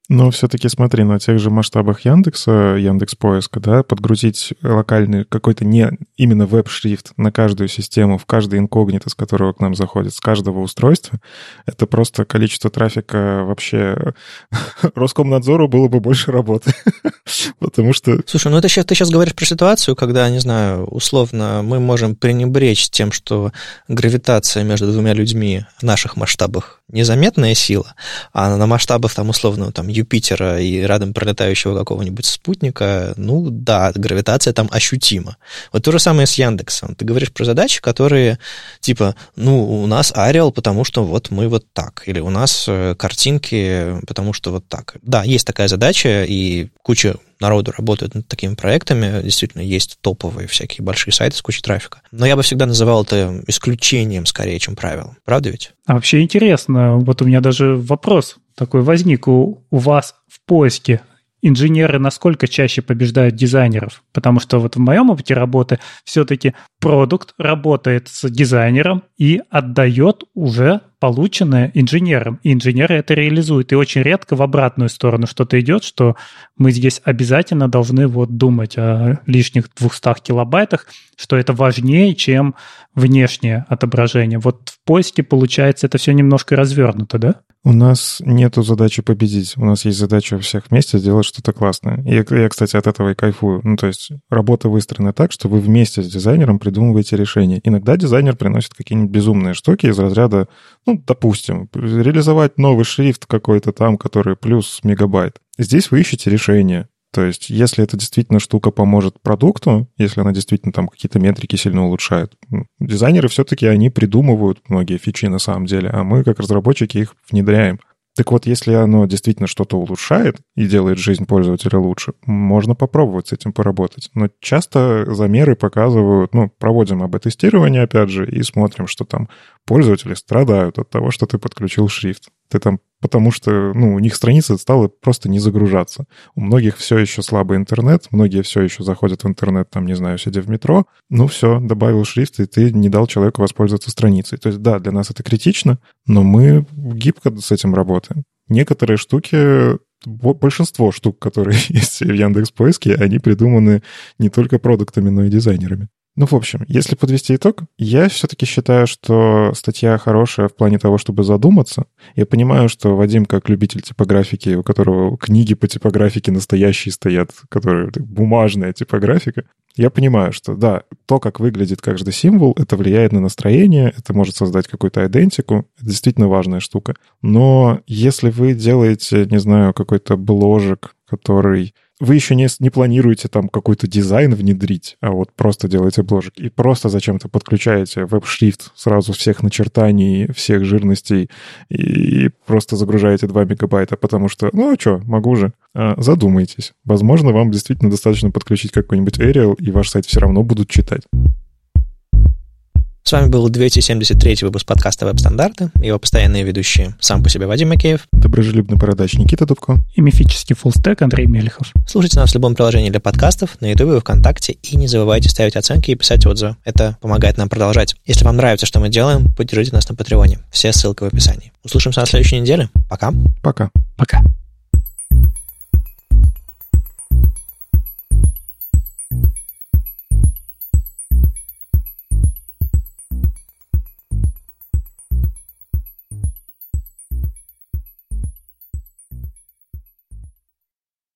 Но все-таки смотри, на тех же масштабах Яндекса, Яндекс поиска, да, подгрузить локальный какой-то не именно веб-шрифт на каждую систему, в каждый инкогнито, с которого к нам заходит, с каждого устройства, это просто количество трафика вообще Роскомнадзору было бы больше работы. Потому что... Слушай, ну это сейчас, ты сейчас говоришь про ситуацию, когда, не знаю, условно мы можем пренебречь тем, что гравитация между двумя людьми в наших масштабах незаметная сила, а на масштабах там условно там Юпитера и рядом пролетающего какого-нибудь спутника, ну да, гравитация там ощутима. Вот то же самое с Яндексом. Ты говоришь про задачи, которые типа, ну, у нас Arial, потому что вот мы вот так, или у нас э, картинки, потому что вот так. Да, есть такая задача, и куча народу работает над такими проектами. Действительно, есть топовые всякие большие сайты с кучей трафика. Но я бы всегда называл это исключением скорее, чем правилом. Правда ведь? А вообще интересно. Вот у меня даже вопрос такой возник. У, у вас в поиске инженеры насколько чаще побеждают дизайнеров? Потому что вот в моем опыте работы все-таки продукт работает с дизайнером и отдает уже полученное инженерам. И инженеры это реализуют. И очень редко в обратную сторону что-то идет, что мы здесь обязательно должны вот думать о лишних 200 килобайтах, что это важнее, чем внешнее отображение. Вот в поиске, получается, это все немножко развернуто, да? У нас нету задачи победить. У нас есть задача всех вместе сделать что-то классное. И я, кстати, от этого и кайфую. Ну, то есть работа выстроена так, что вы вместе с дизайнером придумываете решение. Иногда дизайнер приносит какие-нибудь безумные штуки из разряда, ну, допустим, реализовать новый шрифт какой-то там, который плюс мегабайт. Здесь вы ищете решение. То есть, если эта действительно штука поможет продукту, если она действительно там какие-то метрики сильно улучшает, дизайнеры все-таки они придумывают многие фичи на самом деле, а мы как разработчики их внедряем. Так вот, если оно действительно что-то улучшает и делает жизнь пользователя лучше, можно попробовать с этим поработать. Но часто замеры показывают, ну, проводим АБ-тестирование, опять же, и смотрим, что там пользователи страдают от того, что ты подключил шрифт. Ты там потому что ну, у них страница стала просто не загружаться. У многих все еще слабый интернет, многие все еще заходят в интернет, там, не знаю, сидя в метро. Ну все, добавил шрифт, и ты не дал человеку воспользоваться страницей. То есть да, для нас это критично, но мы гибко с этим работаем. Некоторые штуки большинство штук, которые есть в Яндекс Поиске, они придуманы не только продуктами, но и дизайнерами. Ну, в общем, если подвести итог, я все-таки считаю, что статья хорошая в плане того, чтобы задуматься. Я понимаю, что Вадим, как любитель типографики, у которого книги по типографике настоящие стоят, которые бумажная типографика, я понимаю, что да, то, как выглядит каждый символ, это влияет на настроение, это может создать какую-то идентику, это действительно важная штука. Но если вы делаете, не знаю, какой-то бложек, который вы еще не, не планируете там какой-то дизайн внедрить, а вот просто делаете бложек и просто зачем-то подключаете веб-шрифт сразу всех начертаний, всех жирностей и просто загружаете 2 мегабайта, потому что, ну а что, могу же. А, задумайтесь. Возможно, вам действительно достаточно подключить какой-нибудь Arial, и ваш сайт все равно будут читать. С вами был 273 выпуск подкаста «Веб-стандарты». Его постоянные ведущие сам по себе Вадим Макеев. Доброжелюбный бородач Никита Дубко. И мифический фуллстек Андрей Мелехов. Слушайте нас в любом приложении для подкастов, на YouTube и ВКонтакте. И не забывайте ставить оценки и писать отзывы. Это помогает нам продолжать. Если вам нравится, что мы делаем, поддержите нас на Патреоне. Все ссылки в описании. Услышимся на следующей неделе. Пока. Пока. Пока.